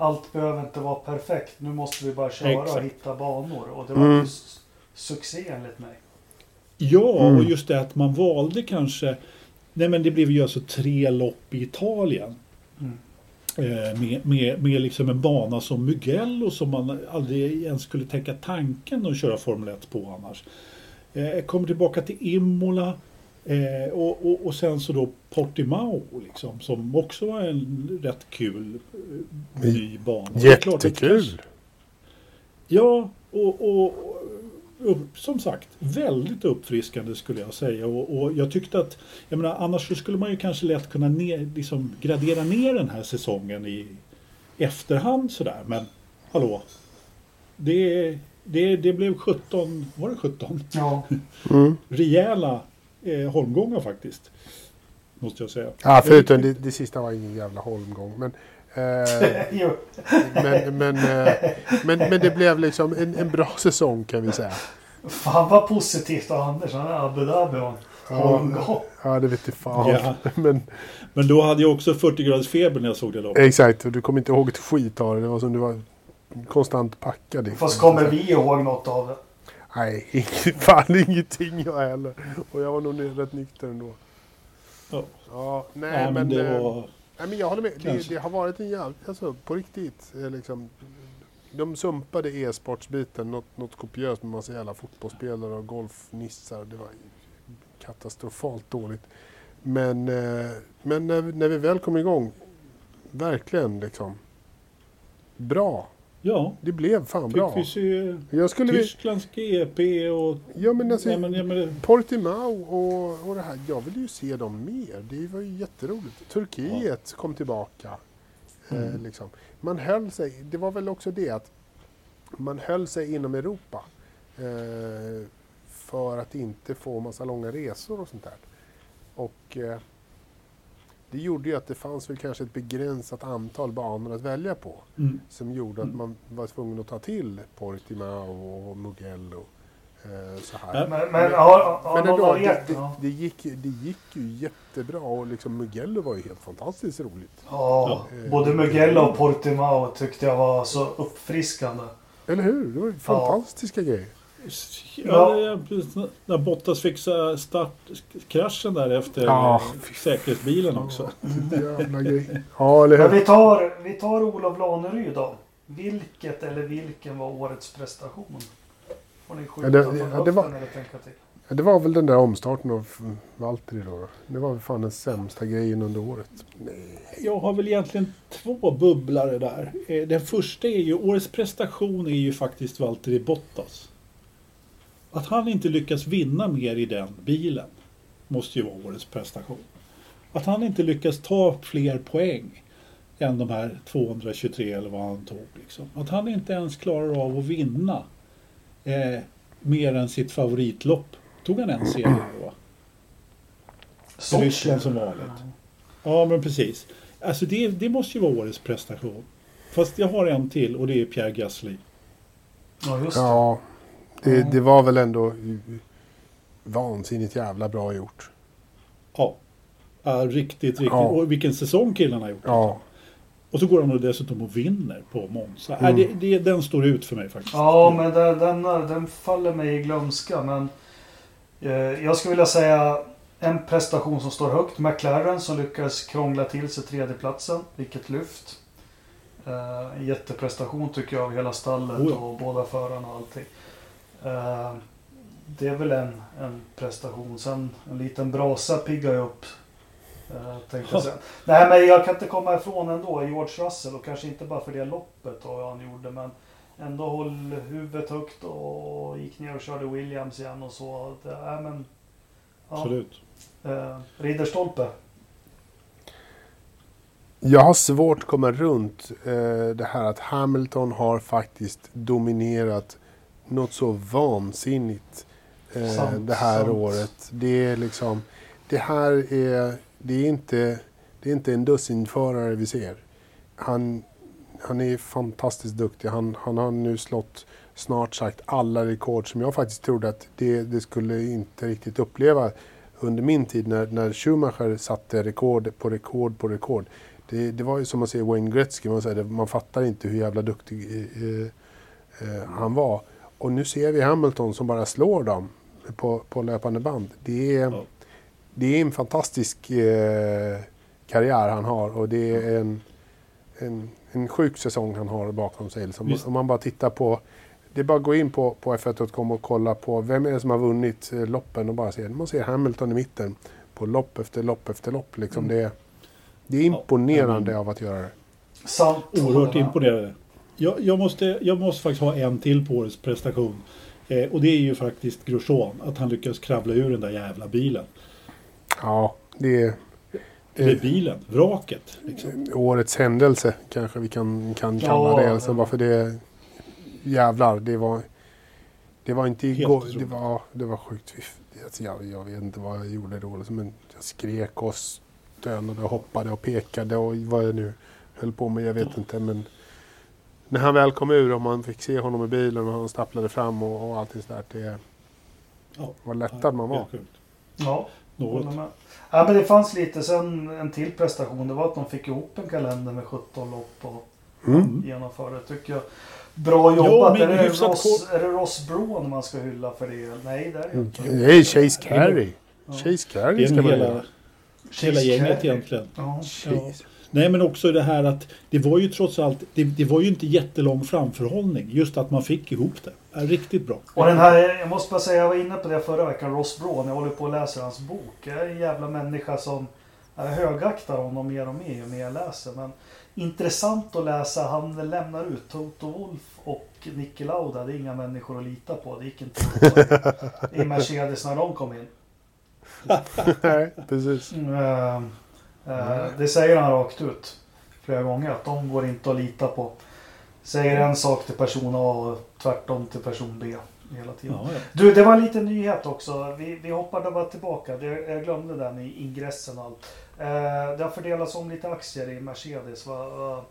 Allt behöver inte vara perfekt. Nu måste vi bara köra och Exakt. hitta banor. Och det var Mm. ju s- succé enligt mig. Ja, Mm. och just det att man valde kanske... Nej men det blev ju alltså tre lopp i Italien. Mm. Eh, med, med, med liksom en bana som Mugello som man aldrig ens skulle tänka tanken att köra Formel 1 på annars. Eh, kommer tillbaka till Imola eh, och, och, och sen så då Portimao liksom, som också var en rätt kul eh, ny bana. Det är klart Jättekul. Ja, och, och, och som sagt, väldigt uppfriskande skulle jag säga. Och, och, jag tyckte att, jag menar, annars så skulle man ju kanske lätt kunna ner, liksom gradera ner den här säsongen i efterhand sådär. Men hallå, det, det, det blev 17, var det 17? Ja. Mm. (laughs) Rejäla eh, holmgångar faktiskt. Måste jag säga. Ja, förutom det, det sista var ingen jävla holmgång. Men, (laughs) eh, men, men, eh, men, men det blev liksom en, en bra säsong kan vi säga. Fan vad positivt av Anders. Han är Abu Dhabi och holmgång. Ja, det vet du fan. Ja. (laughs) Men Men då hade jag också 40 graders feber när jag såg det loppet. exakt, och du kommer inte ihåg ett skit av det. Det var som du var konstant packad. liksom. Fast kommer vi ihåg något av det? Nej, inget- (laughs) fan ingenting jag heller. Och jag var nog rätt nykter ändå. Ja. Ja, nej, Nej, men men, det eh, var... nej, men jag håller med. Det, det har varit en jävla, alltså på riktigt. eh, Liksom, de sumpade e-sportsbiten något, något kopiöst med massa jävla fotbollsspelare och golfnissar. Det var katastrofalt dåligt. Men, eh, men när, när vi väl kom igång, verkligen liksom. Bra. Ja, Det blev fan fick bra. vi se Jag skulle. Tysklands GP och... Ja men alltså, Nej, men, ja, men, Portimao och, och det här. Jag vill ju se dem mer. Det var ju jätteroligt. Turkiet kom tillbaka. Eh, Mm. liksom. Man höll sig, det var väl också det att man höll sig inom Europa. Eh, för att inte få massa långa resor och sånt där. Och eh, det gjorde ju att det fanns väl kanske ett begränsat antal banor att välja på. mm. Som gjorde att Mm. man var tvungen att ta till Portimao och Mugello. Eh, så här. Ja, Men, men har, har Men någon ändå, det, det, Ja. det, gick, det gick ju jättebra och liksom Mugello var ju helt fantastiskt roligt. Ja, Ja. både Mugello och Portimao tyckte jag var så uppfriskande. Eller hur? Det var ju fantastiska grejer. Ja, precis när Bottas fixa startkraschen där efter Ja, säkerhetsbilen också. Jävla grej. Ja, eller Men hur? vi tar, vi tar Olof Laneryd då. Vilket eller vilken var årets prestation? Får ni skjuta Ja, det- från ja, det var- eller tänka till? Ja, Det var väl den där omstarten av Valtteri då. då. Det var väl fan den sämsta grejen under året. Nej. Jag har väl egentligen två bubblare där. Eh, Den första är ju, årets prestation är ju faktiskt Valtteri Bottas. Att han inte lyckas vinna mer i den bilen måste ju vara årets prestation. Att han inte lyckas ta fler poäng än de här 223 eller vad han tog. Liksom. Att han inte ens klarar av att vinna eh, mer än sitt favoritlopp. Tog han en serie då? Ryssland som vanligt. Ja, men precis. Alltså det, det måste ju vara årets prestation. Fast jag har en till och det är Pierre Gasly. Ja, just det. Ja, det, det var väl ändå vansinnigt jävla bra gjort. Ja. ja riktigt, riktigt. Ja. Och vilken säsong killen har gjort. Ja, Och så går han och dessutom och vinner på Monza. Mm. Nej, det, det, den står ut för mig faktiskt. Ja, men den, den, den faller mig i glömska. Men eh, jag skulle vilja säga en prestation som står högt. McLaren som lyckades krångla till sig tredjeplatsen. Vilket lyft. Eh, jätteprestation tycker jag av hela stallet Oh ja. och båda förarna och allting. Eh, det är väl en, en prestation. Sen en liten brasa piggar ju upp. Eh, tänkte jag (laughs) säga. Nej men jag kan inte komma ifrån ändå George Russell och kanske inte bara för det loppet och han gjorde men ändå håll huvudet högt och gick ner och körde Williams igen och så. Det, äh, men, ja, Absolut. eh, Ridderstolpe. Jag har svårt att komma runt eh, det här att Hamilton har faktiskt dominerat något så vansinnigt eh, Sant, det här sant. året. Det är liksom, det här är, det är inte, det är inte en dussinförare vi ser. Han, han är fantastiskt duktig. Han, han har nu slått snart sagt alla rekord som jag faktiskt trodde att det, det skulle inte riktigt uppleva under min tid när, när Schumacher satte rekord på rekord på rekord. Det, det var ju som att se Wayne Gretzky, man, säger, man fattar inte hur jävla duktig eh, eh, han var. Och nu ser vi Hamilton som bara slår dem på, på löpande band. Det är, Ja. det är en fantastisk eh, karriär han har och det är en, en, en sjuk säsong han har bakom sig. Liksom. Om man bara tittar på det är bara att gå in på, på F1.com och kolla på vem är det som har vunnit eh, loppen och bara se. Man ser Hamilton i mitten på lopp efter lopp efter lopp. Liksom Mm. det, det är imponerande av att göra det. Sant. Oerhört imponerande. Jag, jag, måste, jag måste faktiskt ha en till på årets prestation. Eh, och det är ju faktiskt Grosjean. Att han lyckas kravla ur den där jävla bilen. Ja, det är Eller bilen, vraket. Liksom. årets händelse kanske vi kan, kan kalla Ja, det. ja. Alltså bara för det... Jävlar, det var... Det var inte igår. Det var, det var sjukt. Alltså jag, jag vet inte vad jag gjorde då. liksom, Men jag skrek och stönade och hoppade och pekade och vad jag nu höll på med. Jag vet inte. Men när han väl kom ur och man fick se honom i bilen och han stapplade fram och, och allting sådär. Det Ja, var lättad man var. Ja, Något. Ja, men det fanns lite sen en till prestation. Det var att de fick ihop en kalender med 17 lopp och Mm. genomförde. Tycker jag. Bra jobbat. men är, det Ross, är det Ross Braun man ska hylla för det? Nej, det är det inte. Det är Chase Carey. Ja. Chase Carey ska man hela, göra. hela gänget egentligen. Ja. Nej men också det här att det var ju trots allt, det, det var ju inte jättelång framförhållning. Just att man fick ihop det. Är riktigt bra. Och den här, jag måste bara säga, jag var inne på det förra veckan, Ross Braun. Jag håller på att läsa hans bok. Jag är en jävla människa som jag högaktar honom mer och mer ju mer jag läser. Men intressant att läsa. Han lämnar ut Toto Wolff och Niki Lauda. Det är inga människor att lita på. Det gick inte i Mercedes när de kom in. (laughs) Nej, precis. Mm, eh, eh, det säger han rakt ut flera gånger. Att de går inte att lita på. Säger en sak till person A och tvärtom till person B. Hela tiden. Ja, ja. Du, det var en liten nyhet också. Vi, vi hoppade bara tillbaka. Det, jag glömde den i ingressen och allt. Eh, det har fördelats om lite aktier i Mercedes. Va?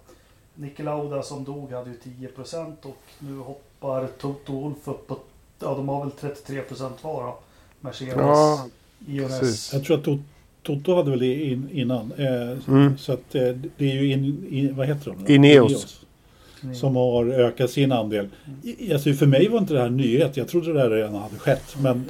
Lauda som dog hade ju 10% och nu hoppar Toto Wolff upp på... Ja, de har väl 33% var då. Mercedes. Ja, precis. Jag tror att Toto hade väl det in, innan. Eh, Mm. Så att eh, det är ju in, in, vad heter de? då? Ineos. Som har ökat sin andel. I- Alltså för mig var inte det här en nyhet. Jag trodde det här redan hade skett. Men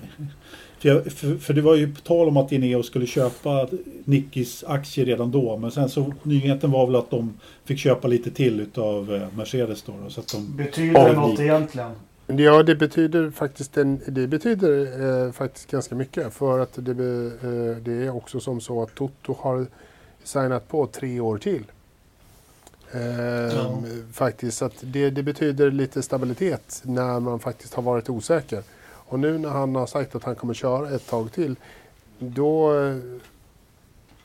för, jag, för, för det var ju på tal om att Ineos skulle köpa Nickis aktier redan då. Men sen så nyheten var väl att de fick köpa lite till utav eh, Mercedes då. då så att de, Betyder det något egentligen? Ja, det betyder faktiskt, en, det betyder eh, faktiskt ganska mycket. För att det, be, eh, det är också som så att Toto har signat på tre år till. Eh, Ja. Faktiskt, så att det, det betyder lite stabilitet när man faktiskt har varit osäker. Och nu när han har sagt att han kommer köra ett tag till, då...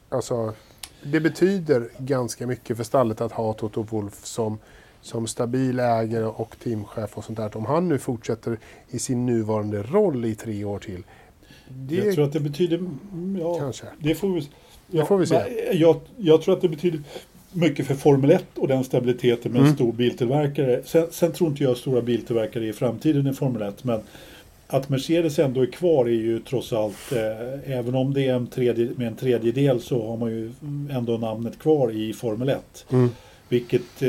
Alltså, det betyder ganska mycket för stallet att ha Toto Wolff som, som stabil ägare och teamchef och sånt där. Om han nu fortsätter i sin nuvarande roll i tre år till. Det jag tror att det betyder... Ja, kanske. Det får vi, Det får vi se. Jag, jag tror att det betyder mycket för Formel 1 och den stabiliteten med en Mm. stor biltillverkare. Sen, sen tror inte jag stora biltillverkare i framtiden i Formel 1. Men att Mercedes ändå är kvar är ju trots allt, eh, även om det är en tredje, med en tredjedel så har man ju ändå namnet kvar i Formel 1. Mm. Vilket, eh,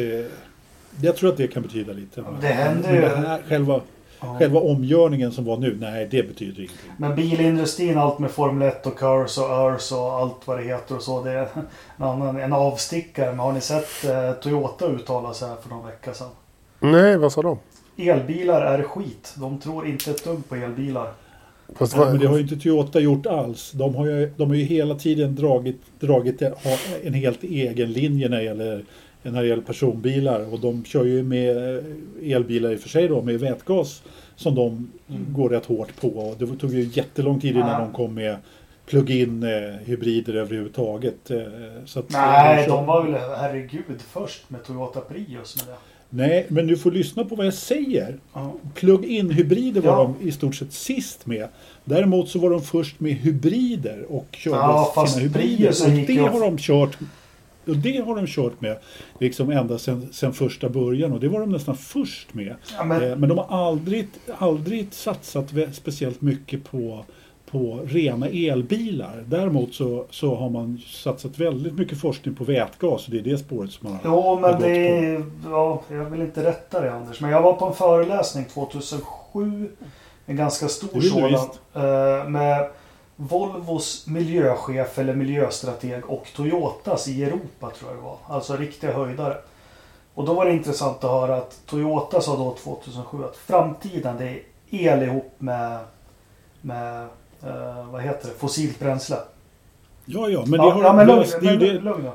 jag tror att det kan betyda lite. Det händer Men ju- det här, själva, Ja. själva omgörningen som var nu, nej det betyder ingenting. Men bilindustrin, allt med Formel 1 och Cars och Örs och allt vad det heter och så. Det är en, annan, en avstickare. Men har ni sett eh, Toyota uttala sig här för någon vecka sedan? Nej, vad sa de? Elbilar är skit. De tror inte ett dugg på elbilar. Fast Ja, men det har ju inte Toyota gjort alls. De har ju, de har ju hela tiden dragit, dragit en helt egen linje när det, gäller, när det gäller personbilar. Och de kör ju med eh, elbilar i och för sig då, med vätgas som de går rätt hårt på. Det tog ju jättelång tid innan Ja. de kom med plug-in eh, hybrider överhuvudtaget. Eh, så att, Nej, kör- de var väl herregud först med Toyota Prius med det. Nej, men du får lyssna på vad jag säger. Ja. Plug-in hybrider var Ja. de i stort sett sist med. Däremot så var de först med hybrider och körde Ja, sina hybrider. Och det har de kört och det har de kört med liksom ända sedan, första början och det var de nästan först med. Ja, men, Eh, Men de har aldrig, aldrig satsat speciellt mycket på, på rena elbilar. Däremot så, så har man satsat väldigt mycket forskning på vätgas och det är det spåret som man jo, har men gått det på. Ja, jag vill inte rätta dig Anders. Men jag var på en föreläsning 2007. En ganska stor sådan. eh, Med Volvos miljöchef eller miljöstrateg och Toyotas i Europa tror jag det var. Alltså riktiga höjdare. Och då var det intressant att höra att Toyota sa då 2007 att framtiden det är el ihop med, med eh, vad heter det, fossilt bränsle. Ja, ja, men det har ja, de men lugn, löst. Men det. lugn.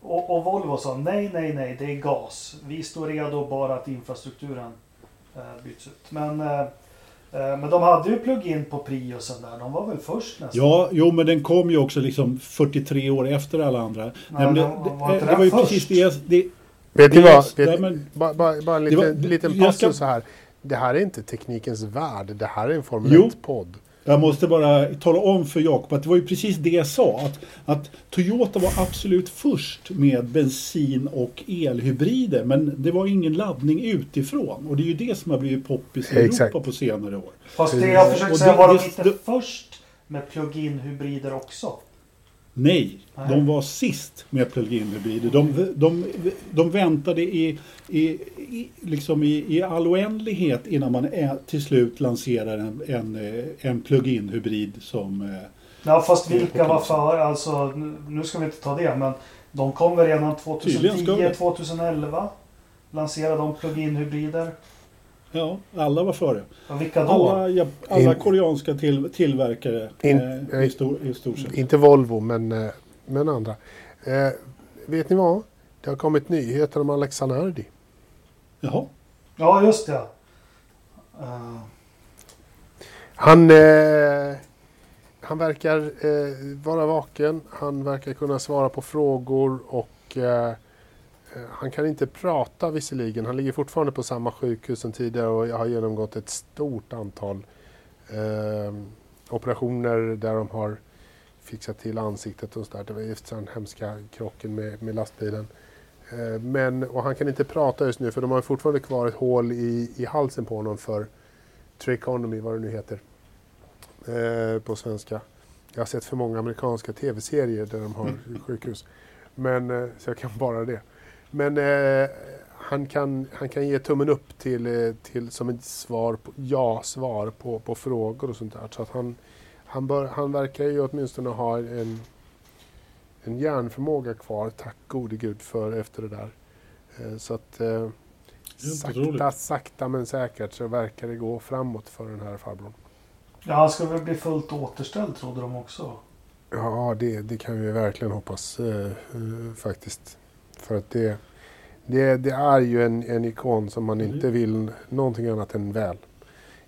Och, och Volvo sa nej, nej, nej, det är gas. Vi står redo bara att infrastrukturen eh, byts ut. Men, eh, men de hade ju plug-in på Priosen där. De var väl först nästan? Ja, jo men den kom ju också liksom 43 år efter alla andra. Nej, Nej, men det, var det, det var ju först? precis det, det Vet ni vad? nej, Vet, men- bara, bara, bara en Det var- liten, liten jag ska- passus så här. Det här är inte teknikens värld. Det här är en Formel Jo. 1-podd. Jag måste bara tala om för Jakob att det var ju precis det jag sa. Att, att Toyota var absolut först med bensin och elhybrider. Men det var ingen laddning utifrån. Och det är ju det som har blivit poppis i Exakt. Europa på senare år. Fast det jag försökte säga, var de inte det- först med plug-in hybrider också? Nej, Nej. de var sist med plug-in hybrider. De, de, de väntade i, i, i, liksom i, i all oändlighet innan man är, till slut lanserar en, en, eh, en plug-in hybrid som... eh, Ja, fast vilka var före? Alltså, nu- ska vi inte ta det, men de kom väl redan Tydligen ska 2010, vi. 2011? Lanserade de plug-in hybrider? Ja, alla var före. Vilka då? Alla, ja, alla In- koreanska till, tillverkare In- eh, i, stor, i stort sett. Inte Volvo, men, eh, men andra. Eh, vet ni vad? Det har kommit nyheter om Alex Zanardi. Jaha. Ja, just det. Uh, Han, eh, han verkar eh, vara vaken. Han verkar kunna svara på frågor och eh, eh, han kan inte prata visserligen. Han ligger fortfarande på samma sjukhus som tidigare och har genomgått ett stort antal eh, operationer där de har fixat till ansiktet och sådär. Det var efter den hemska krocken med, med lastbilen. Eh, men, och han kan inte prata just nu för de har fortfarande kvar ett hål i, i halsen på honom för Trichotomy, vad det nu heter eh, på svenska. Jag har sett för många amerikanska tv-serier där de har sjukhus. Men, eh, så jag kan bara det. Men eh, han, kan, han kan ge tummen upp till, eh, till som ett svar på, ja-svar på, på frågor och sånt där. Så att han, han, bör, han verkar ju åtminstone ha en, en hjärnförmåga kvar, tack gode gud för efter det där. Eh, så att eh, sakta, sakta men säkert så verkar det gå framåt för den här farbrorn. ja, han ska väl bli fullt återställd trodde de också. Ja, det, det kan vi verkligen hoppas eh, eh, faktiskt. För att det, det, det är ju en, en ikon som man Mm. inte vill någonting annat än väl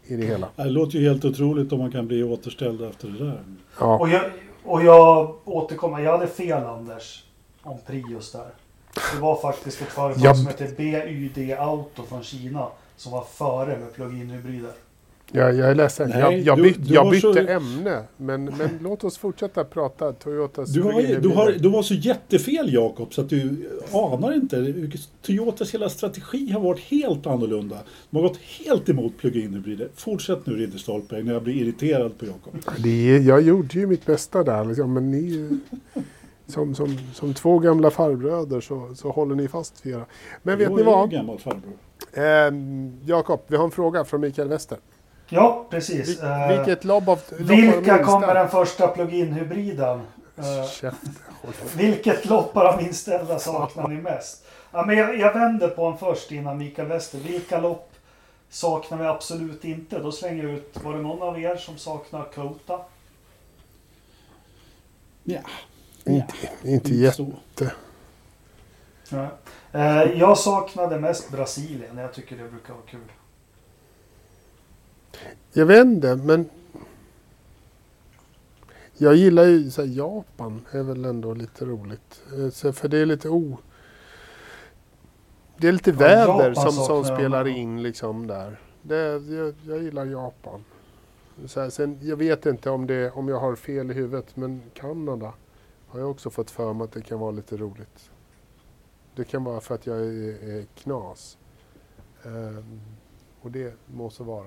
i det hela. Det låter ju helt otroligt om man kan bli återställd efter det där. Ja, Och jag, och jag återkommer, jag hade fel Anders. Om Prius där. Det var faktiskt ett företag Ja. som heter BYD Auto från Kina. Som var före med plug-in hybrider. Jag, jag är ledsen. Nej, jag, jag, du- byt, du jag har bytte så- ämne. Men, men låt oss fortsätta prata Toyotas Du har, du, har, du har så jättefel Jakob så att du anar inte. Toyotas hela strategi har varit helt annorlunda. De har gått helt emot plug-in hybrider. Fortsätt nu Ridderstolpe när jag blir irriterad på Jakob. Jag gjorde ju mitt bästa där. Liksom, men ni, som, som, som två gamla farbröder så, så håller ni fast vid era. Men vet Jag ni vad? Ehm, Jakob, vi har en fråga från Mikael Wester. Ja, precis. Vil- Eh, vilket lobb av lopp av de vilka kommer den första plug-in hybriden? Eh, vilket lopp av inställda saknar ni mest? Ja, men jag, jag vänder på en först innan Mikael Wester. Vilka lopp saknar vi absolut inte? Då slänger jag ut, var det någon av er som saknar Kota? Ja, Inte, inte inte jätte... Nej. Eh, jag saknade mest Brasilien. Jag tycker det brukar vara kul. Jag vet inte, men... Jag gillar ju så här, Japan, är väl ändå lite roligt. Eh, Så för det är lite o... Det är lite Ja, väder Japan som, som spelar in liksom där. Det, jag, jag gillar Japan. Så här, sen, jag vet inte om, det, om jag har fel i huvudet, men Kanada har jag också fått för mig att det kan vara lite roligt. Det kan vara för att jag är, är knas. Ehm, och det må så vara.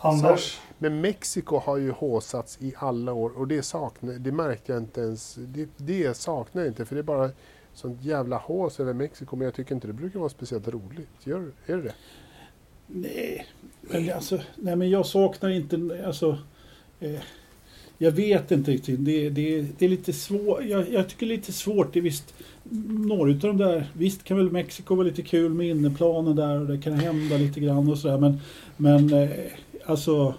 Anders? Men Mexiko har ju håsats i alla år och det saknar, det märkte jag inte ens. Det, det saknar jag inte för det är bara sånt jävla hås över Mexiko men jag tycker inte det brukar vara speciellt roligt. Gör, är det det? Nej, men alltså, nej, men jag saknar inte, alltså, eh, jag vet inte riktigt. Det, det, det är lite svårt. Jag, jag tycker det är lite svårt. Det är visst, några utav de där, visst kan väl Mexiko vara lite kul med inneplanen där och det kan hända lite grann och sådär. Men, men eh, alltså,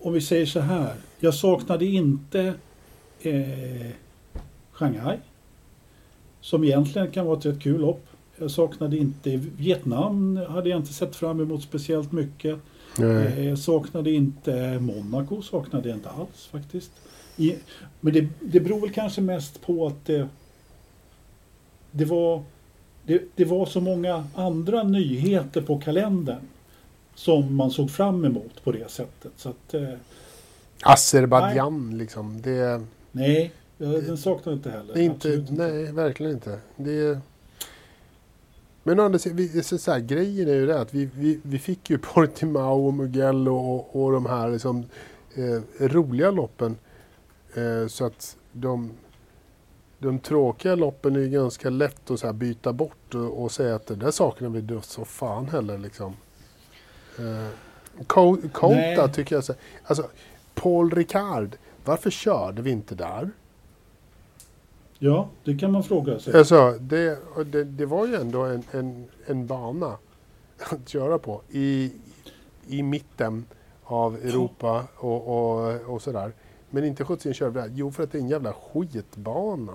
om vi säger så här. Jag saknade inte eh, Shanghai. som egentligen kan vara ett rätt kul lopp. Jag saknade inte Vietnam, hade jag inte sett fram emot speciellt mycket. Nej. Jag saknade inte Monaco, saknade jag inte alls faktiskt. I, men det, det beror väl kanske mest på att det, det, var, det, det var så många andra nyheter på kalendern som man såg fram emot på det sättet. Så att, eh, Azerbajdzjan liksom. Det, nej, den saknade jag inte heller. inte, Absolut nej, verkligen inte. Det, men sidan, vi, så, så här, grejen är ju det att vi, vi, vi fick ju (laughs) Portimao och Mugello och, och de här liksom, eh, roliga loppen. Eh, så att de, de tråkiga loppen är ju ganska lätt att så här, byta bort och, och säga att det där saknar vi då så fan heller liksom. Eh, Kota tycker jag så alltså Paul Ricard, varför körde vi inte där? Ja, det kan man fråga sig. Alltså, det, det, det var ju ändå en, en, en bana (laughs) att köra på i, i mitten av Europa och, och, och sådär. Men inte 17 körde vi där. Jo, för att det är en jävla skitbana.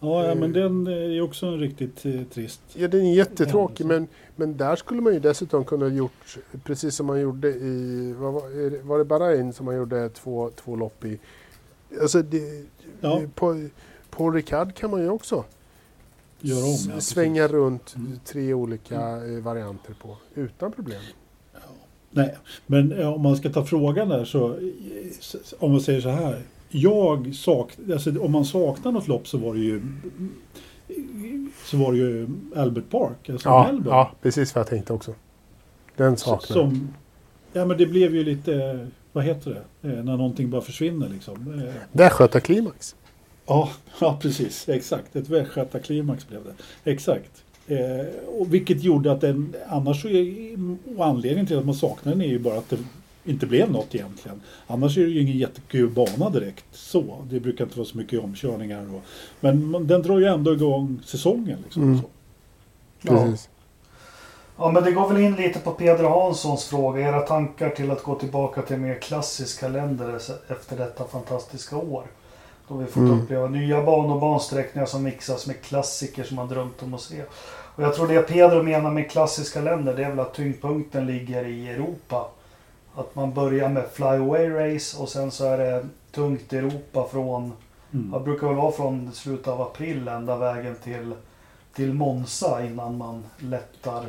Ja, men den är också en riktigt eh, trist. Ja, den är jättetråkig, men, men där skulle man ju dessutom kunna gjort precis som man gjorde i, var, det- var det Bahrain som man gjorde två, två lopp i? Alltså, det, Ja. på, på Ricard kan man ju också Gör om, ja, svänga runt Mm. tre olika eh, varianter på utan problem. Nej, men eh, om man ska ta frågan där så, eh, om man säger så här. Jag sak, alltså, om man saknar något lopp så var det ju så var det ju Albert Park, alltså Ja, Melbourne. ja, precis vad jag tänkte också. Den saknar. Som, ja men det blev ju lite, vad heter det, Eh, när någonting bara försvinner liksom. Eh, Västgötaklimax. Ja, (laughs) ja precis. Exakt. Ett västgötaklimax blev det. Exakt. Eh, och vilket gjorde att den, annars så är, och anledningen till att man saknar den är ju bara att det inte blev något egentligen. Annars är det ju ingen jättekul bana direkt så. Det brukar inte vara så mycket omkörningar. Och, men man, den drar ju ändå igång säsongen. Liksom, Mm. så. Precis. Ja, men det går väl in lite på Peder Hanssons fråga. Era tankar till att gå tillbaka till en mer klassisk kalender efter detta fantastiska år. Då vi fått Mm. uppleva nya banor och bansträckningar som mixas med klassiker som man drömt om att se. Och jag tror det Pedro menar med klassisk kalender det är väl att tyngdpunkten ligger i Europa. Att man börjar med flyaway race och sen så är det tungt Europa från, Mm. det brukar väl vara från slutet av april ända vägen till, till Monza innan man lättar.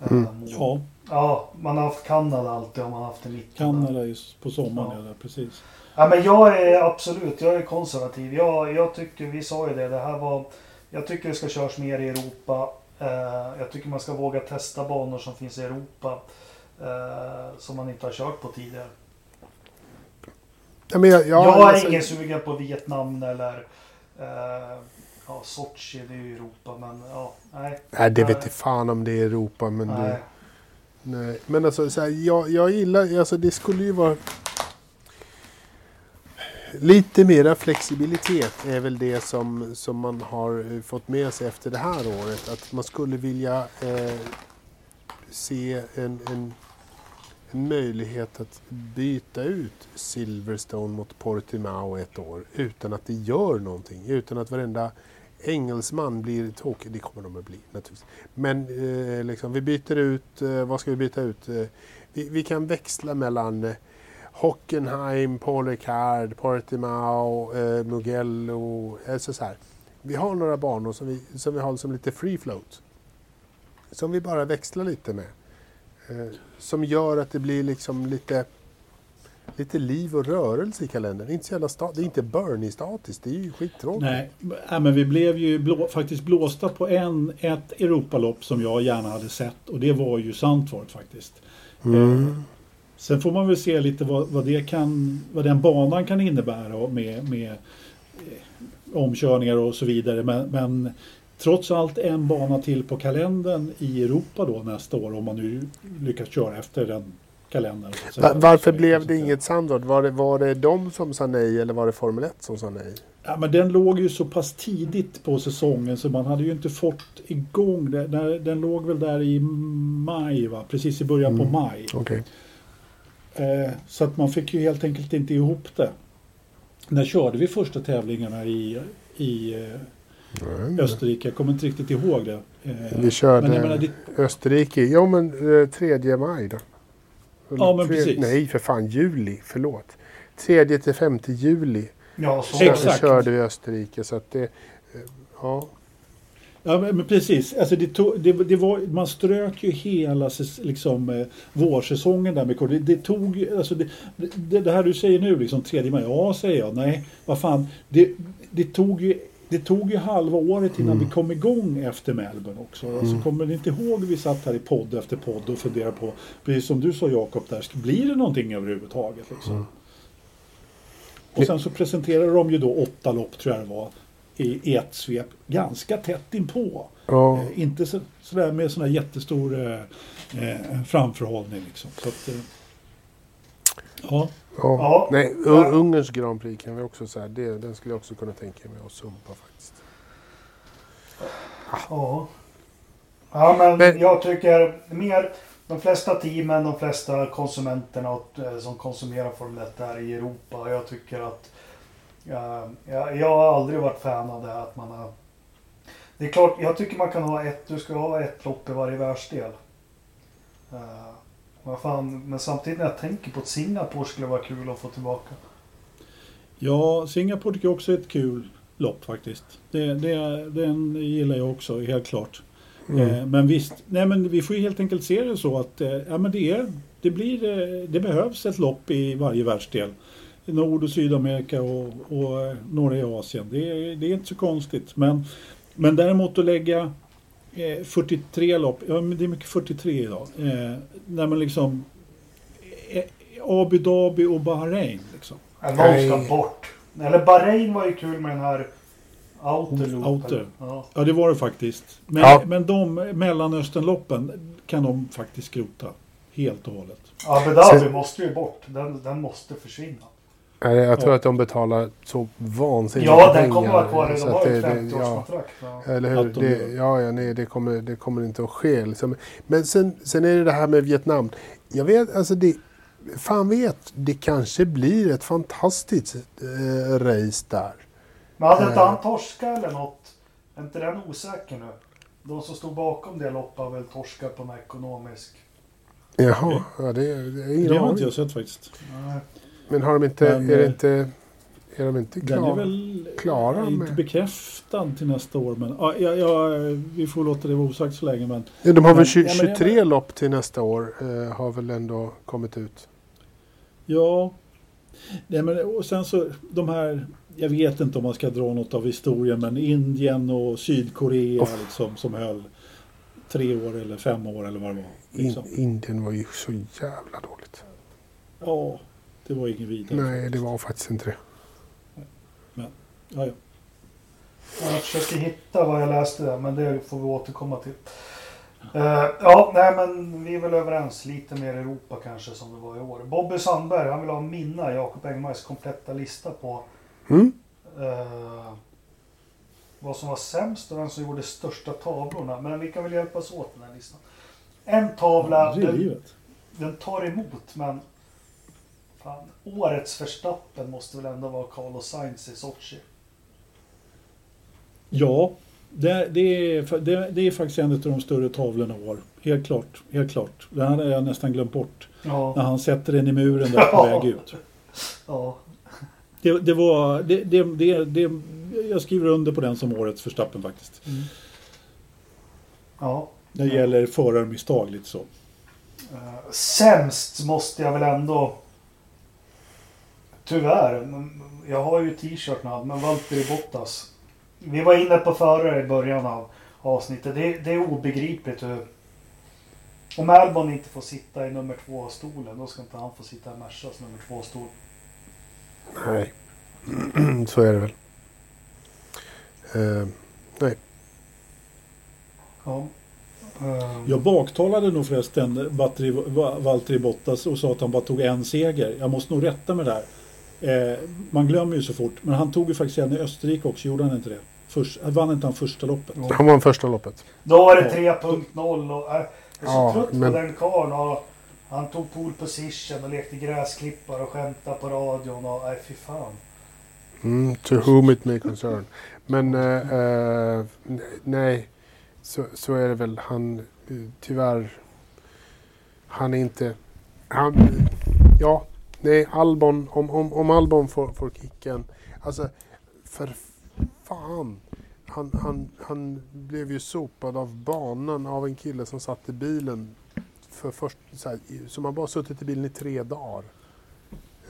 eh, Mm. mot- Ja, Ja, man har haft Kanada alltid om man har haft det i mitten. Kanada är ju på sommaren. Ja. Ja. precis. Ja, men jag är absolut, jag är konservativ. Jag, jag tycker, vi sa ju det, det här var... Jag tycker det ska köras mer i Europa. Eh, jag tycker man ska våga testa banor som finns i Europa. Eh, som man inte har kört på tidigare. Ja, men jag, ja, jag är alltså- ingen sugen på Vietnam eller... Eh, ja, Sochi, det är ju Europa, men ja, nej. Nej, det vet jag fan om det är Europa. Men, nej. det, nej. men alltså, så här, jag, jag gillar, alltså det skulle ju vara... Lite mera flexibilitet är väl det som, som man har eh, fått med sig efter det här året. Att man skulle vilja eh, se en, en möjlighet att byta ut Silverstone mot Portimao ett år utan att det gör någonting. Utan att varenda engelsman blir tokig. Det kommer de att bli naturligtvis. Men eh, liksom, vi byter ut, eh, vad ska vi byta ut? Eh, vi, vi kan växla mellan eh, Hockenheim, Paul Ricard, Portimao, eh, Mugello. Alltså så här. Vi har några banor som vi, som vi har som lite free float. Som vi bara växlar lite med. Eh, som gör att det blir liksom lite, lite liv och rörelse i kalendern. Inte så jävla sta- det är inte Bernie-statiskt, det är ju skittråkigt. Nej, nej, men vi blev ju blå, faktiskt blåsta på en, ett Europalopp som jag gärna hade sett och det var ju Sandford faktiskt. Mm. Sen får man väl se lite vad, vad, det kan, vad den banan kan innebära med, med eh, omkörningar och så vidare. Men, men trots allt en bana till på kalendern i Europa då nästa år om man nu lyckas köra efter den kalendern. Så- Va- Varför blev det inget Sandvord? Var det, var det de som sa nej eller var det Formel 1 som sa nej? Ja, men den låg ju så pass tidigt på säsongen så man hade ju inte fått igång det. Den, den låg väl där i maj, va? precis i början på Mm. maj. Okej. Eh, så att man fick ju helt enkelt inte ihop det. När körde vi första tävlingarna i, i, eh, Nej. Österrike. Jag kommer inte riktigt ihåg det. Eh, Vi körde men jag menar, det, Österrike, ja men eh, 3 maj då. Ja, men Tre- precis. Nej för fan, juli, förlåt. 3 till 5 juli Ja, så så Exakt. körde vi Österrike. Så att det, eh, ja. Ja, men men precis. Alltså det tog, det, det var, man strök ju hela liksom, eh, vårsäsongen där med. Det, det tog ju- alltså det, det, det här du säger nu, liksom tredje maj. Ja, säger jag. Nej, vad fan. Det, det, tog ju, det tog ju halva året innan Mm. vi kom igång efter Melbourne också. Alltså, kommer ni inte ihåg vi satt här i podd efter podd och funderade på, precis som du sa Jakob, där, blir det någonting överhuvudtaget? Liksom? Mm. Och sen så presenterade de ju då åtta lopp, tror jag det var, i, i ett svep, ganska tätt inpå. ja. Eh, inte så, sådär med sån här jättestor eh, eh, framförhållning. Liksom. Så att, eh, ja, Ja. Ja. Nej, Ja. Ungerns Grand Prix kan vi också säga. Det, den skulle jag också kunna tänka mig att sumpa faktiskt. Ja. Ja, men, Men- jag tycker mer de flesta teamen, de flesta konsumenterna eh, som konsumerar Formel 1 är i Europa. Jag tycker att eh, jag, jag har aldrig varit fan av det här att man har Det är klart, jag tycker man kan ha ett, du ska ha ett lopp i varje världsdel. Uh, vad fan, men samtidigt när jag tänker på att Singapore skulle vara kul att få tillbaka. ja, Singapore tycker jag också är ett kul lopp faktiskt. Det, det, den gillar jag också, helt klart. Mm. Eh, men visst, nej, men vi får ju helt enkelt se det så att eh, ja, men det, är, det, blir, eh, det behövs ett lopp i varje världsdel. Nord och Sydamerika och, och eh, några i Asien. Det, är- det är inte så konstigt. Men, men däremot att lägga eh, 43 lopp, ja men det är mycket 43 idag. Eh, när man liksom eh, Abu Dhabi och Bahrain. Liksom. Någon ska bort. Eller Bahrain var ju kul med den här Outer Outer. Ja. Ja det var det faktiskt. Men, Ja. men de Mellanösternloppen kan de faktiskt skrota. Helt och hållet. Abu Dhabi måste ju bort. Den, den måste försvinna. Jag tror Ja. att de betalar så vansinnigt Ja, den kommer vara kvar. så De att har ju det- ett det- 50-årskontrakt. Ja. Eller hur? Att de Det, ja, ja, nej, det kommer, det kommer inte att ske. Liksom. Men sen, sen är det det här med Vietnam. Jag vet, alltså det... Fan vet, det kanske blir ett fantastiskt eh, race där. Men hade inte Eh. han torskat eller något? Är inte den osäker nu? De som stod bakom det loppet har väl torskat på en ekonomisk... Jaha, ja, det, är- det är ingen Det har inte jag sett faktiskt. Nej. Men har de inte, Men, är det eh, inte, är de inte Den är klara? väl klara inte med- bekräftad till nästa år. Men ja, ja, ja, vi får låta det vara osagt så länge. Men Ja, de har väl Men- 20, ja, 23 lopp till nästa år. Eh, har väl ändå kommit ut. ja. Nej, men, och sen så de här. Jag vet inte om man ska dra något av historien. Men Indien och Sydkorea Uff. liksom, som höll tre år eller fem år eller vad det var. In, Liksom. Indien var ju så jävla dåligt. Ja, det var inget vidare. Nej, faktiskt. det var faktiskt inte det. Ja, ja. Jag försöker hitta vad jag läste där, men det får vi återkomma till. Eh, ja, nej men vi är väl överens. Lite mer Europa kanske som det var i år. Bobby Sandberg, han vill ha mina Jakob Engmars kompletta lista på Mm? eh, vad som var sämst och vem som gjorde största tavlorna. Men vi kan väl hjälpas åt med den här listan. En tavla, Det är den, den tar emot men fan, årets förstappen måste väl ändå vara Carlos Sainz i Sochi. Ja, det, det, är, det, det är faktiskt en av de större tavlorna i år. Helt klart. Helt klart. Det hade jag nästan glömt bort. När Ja, han sätter den i muren där på väg ut. ja. Det, det var... Det, det, det, det, jag skriver under på den som årets förstappen faktiskt. ja. Det gäller förarmisstag lite så. Uh, sämst måste jag väl ändå... Tyvärr. men Jag har ju t-shirten men Valtteri Bottas. Vi var inne på förare i början av avsnittet. Det, det är obegripligt hur... Om Albon inte får sitta i nummer två-stolen då ska inte han få sitta i Mercas nummer två-stol. Nej, (clears throat) så är det väl. Eh, nej. Ja. Eh, Jag baktalade nog förresten Valtteri, Va- Valtteri Bottas och sa att han bara tog en seger. Jag måste nog rätta mig där. Eh, man glömmer ju så fort. Men han tog ju faktiskt en i Österrike också, gjorde han inte det? Först, vann inte han första loppet? Jo. Han vann första loppet. Då var det Ja. 3.0 och... Äh, jag är så Ja, trött men- på den karln. och Han tog pole position och lekte gräsklippare och skämtade på radion och... Nej, fy fan. Mm, to whom it may concern. Men eh, eh, nej, så, så är det väl. Han, eh, tyvärr, han är inte... Han, ja, nej, Albon, om, om, om Albon får, får kicken. Alltså, för fan. Han, han, han blev ju sopad av banan av en kille som satt i bilen för först, så här, som har bara suttit i bilen i tre dagar.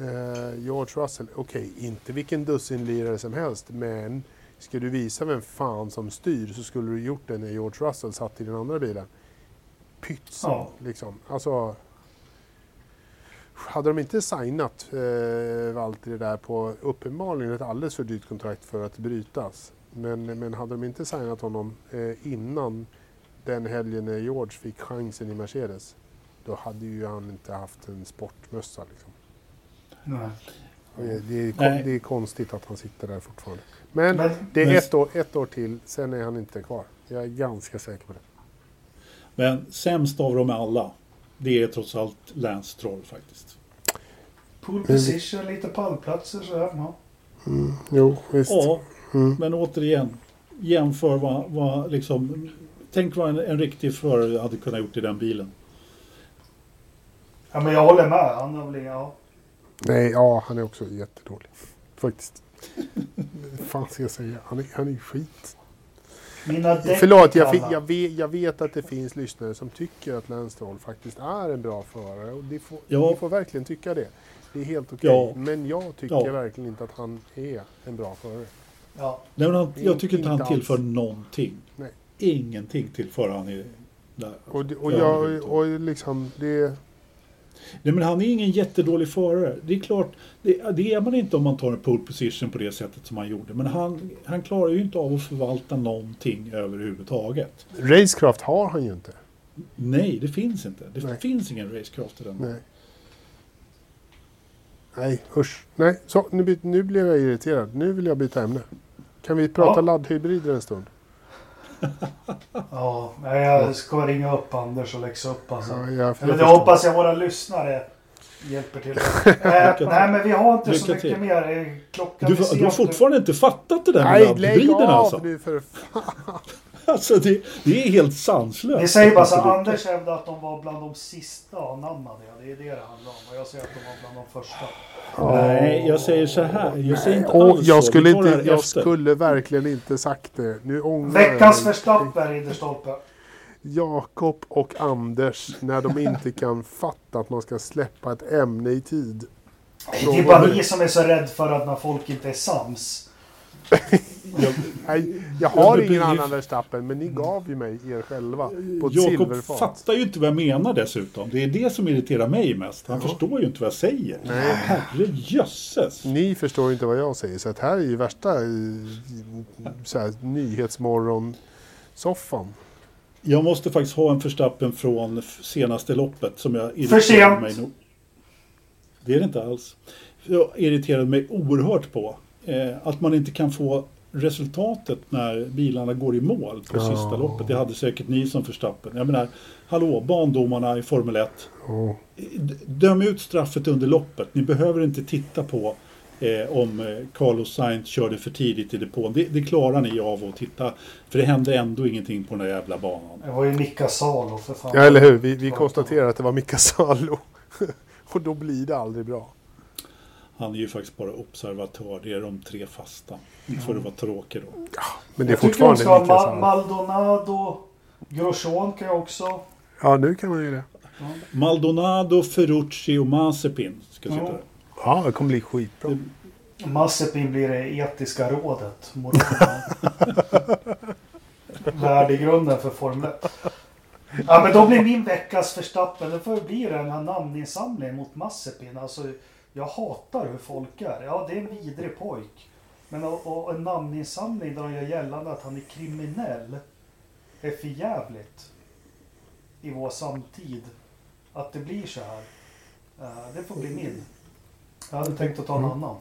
Eh, George Russell, okej, inte vilken dussinlirare som helst, men ska du visa vem fan som styr så skulle du gjort det när George Russell satt i den andra bilen. Pytsen, Ja. liksom. Alltså, hade de inte signat eh, Valtteri där på uppenbarligen ett alldeles för dyrt kontrakt för att brytas. Men, men hade de inte signat honom eh, innan den helgen när George fick chansen i Mercedes, då hade ju han inte haft en sportmössa. Liksom. Nej. Det, är, Nej. det är konstigt att han sitter där fortfarande. Men, det är ett år, ett år till, sen är han inte kvar. Jag är ganska säker på det. Men sämst av dem alla, det är trots allt Lance Stroll faktiskt. pool position, lite pallplatser så här. Ja. Mm, jo, visst. Ja, Mm. men återigen, jämför vad, vad liksom... Tänk vad en, en riktig förare hade kunnat gjort i den bilen. ja, men jag håller med. Han har väl, ja. Nej, ja, han är också jättedålig. Faktiskt. Vad (laughs) fan ska jag säga? Han är, han är skit. Mina däck Förlåt, jag, är fi- kalla. jag, vet, jag vet att det finns lyssnare som tycker att Lance Stroll faktiskt är en bra förare. Och det får, Ja. Ni får verkligen tycka det. Det är helt okej. Ja. Men jag tycker Ja. verkligen inte att han är en bra förare. Ja. Nej, men han, jag tycker inte han Inte alls. tillför någonting. Nej. Ingenting tillför han i, där. Och, det- och, Ja, jag, och liksom det... Nej, men han är ingen jättedålig förare. Det är klart, det, det är man inte om man tar en pole position på det sättet som han gjorde. Men han, han klarar ju inte av att förvalta någonting överhuvudtaget. Racecraft har han ju inte. Nej, det finns inte. Det Nej. finns ingen racecraft i den. Nej. Nej, usch. Nej, så nu, nu blev jag irriterad. Nu vill jag byta ämne. Kan vi prata Ja. laddhybrider en stund? Ja, jag ska ringa upp Anders och läxa upp alltså. Ja, jag, jag förstår. hoppas jag våra lyssnare hjälper till. (laughs) till. nej, men vi har inte så Lycka mycket till. mer. Eh, Klockan Du, du har fortfarande inte fattat det där med Nej, lägg av alltså. nu för (laughs) alltså det, det är helt sanslöst. Ni säger bara så inte Anders hävdar att de var bland de sista anammade. Det är det det handlar om. Och jag säger att de var bland de första. Nej, jag säger så här. Jag säger inte Och alls jag skulle, inte, jag efter. skulle verkligen inte sagt det. Nu ångrar Veckans. Verstappen, Ridderstolpe. Jakob och Anders när de inte kan (laughs) fatta att man ska släppa ett ämne i tid. Det är bara ni som är så rädd för att när folk inte är sams. (laughs) Nej, jag Ja, har men ingen annan Verstappen, men ni gav ju mig er själva på ett Jakob silverfat. fattar ju inte vad jag menar dessutom. Det är det som irriterar mig mest. Han förstår ju inte vad jag säger. Nej. Herre jösses. Ni förstår ju inte vad jag säger, så att här är ju värsta eh, så här, nyhetsmorgon-soffan. Jag måste faktiskt ha en förstappen från senaste loppet som jag irriterade sent. mig nog. Det är det inte alls. Jag irriterade mig oerhört på. Eh, att man inte kan få resultatet när bilarna går i mål på Ja. sista loppet. Det hade säkert ni som förstappen. Jag menar, hallå, bandomarna i Formel 1. Oh. Döm ut straffet under loppet. Ni behöver inte titta på eh, om eh, Carlos Sainz körde för tidigt i depån. Det, det klarar ni av att titta. För det hände ändå ingenting på den där jävla banan. Det var ju Mika Salo för fan. Ja, eller hur? Vi, vi konstaterar att det var Mika Salo. (laughs) och då blir det aldrig bra. Han är ju faktiskt bara observatör. Det är de tre fasta. Nu får det vara tråkigt då. Men det är jag fortfarande Mika Ma-. Maldonado, Grosjean kan jag också. Ja, nu kan man ju det. Maldonado, Ferrucci och Mazepin ska sitta Ja. där. Ja, det kommer bli skitbra. Mazepin blir det etiska rådet. (laughs) Värdegrunden för Formel 1. Ja men då blir min veckas förstappen, det får bli den här namninsamlingen mot Mazepin. Alltså, jag hatar hur folk är. Ja, det är en vidrig pojk. Men och, och en namninsamling där de gör gällande att han är kriminell är för jävligt i vår samtid. Att det blir så här. Eh, det får bli min. Jag hade tänkt att ta en annan.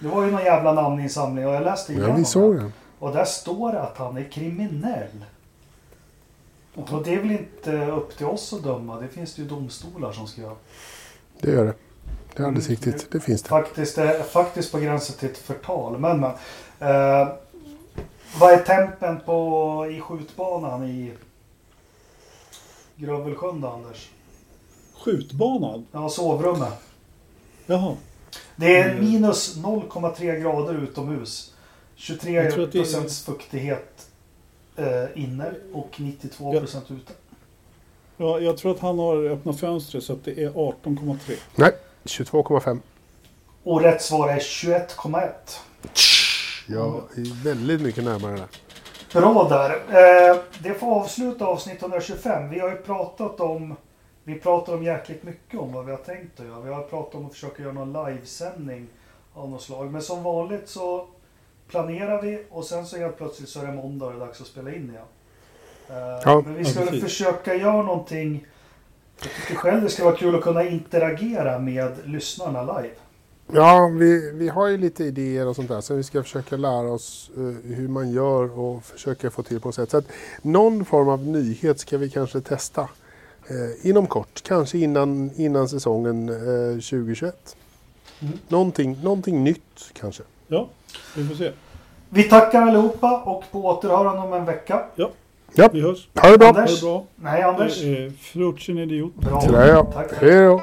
Det var ju någon jävla namninsamling och jag läste Ja, igenom vi såg den. den. Och där står det att han är kriminell. Och det är väl inte upp till oss att döma. Det finns det ju domstolar som ska göra. Det gör det. Det är alldeles riktigt. Det finns det. Faktiskt, det är faktiskt på gränsen till ett förtal. Men, men. Eh, vad är tempen på, i skjutbanan i Grövelsjön Anders? Skjutbanan? Ja, sovrummet. Jaha. Det är Mm. minus 0,3 grader utomhus. 23 Jag tror att det är- procents fuktighet eh, inne och 92 procent ute. Ja, jag tror att han har öppnat fönstret så att det är 18,3. Nej, 22,5. Och rätt svar är 21,1. Jag är väldigt mycket närmare där. Bra där. Eh, det får avsluta avsnitt 125. Vi har ju pratat om vi pratar om jäkligt mycket om vad vi har tänkt att göra. Vi har pratat om att försöka göra någon livesändning av något slag. Men som vanligt så planerar vi och sen så helt plötsligt så är det måndag och det är dags att spela in igen. Eh, Ja, men vi ja, skulle precis. försöka göra någonting. Jag tycker själv det ska vara kul att kunna interagera med lyssnarna live. Ja, vi, vi har ju lite idéer och sånt där. Så vi ska försöka lära oss eh, hur man gör och försöka få till på något sätt. Så att någon form av nyhet ska vi kanske testa eh, inom kort. Kanske innan, innan säsongen eh, 2021. Mm. Någonting, någonting nytt kanske. Ja, vi får se. Vi tackar allihopa och på återhörande om en vecka. Ja, Vi hörs. ha det bra! Ha det Anders? bra. Nej, Anders. Eh, Frutchen idiot. Bra. Sådär ja. Tack. Hej då!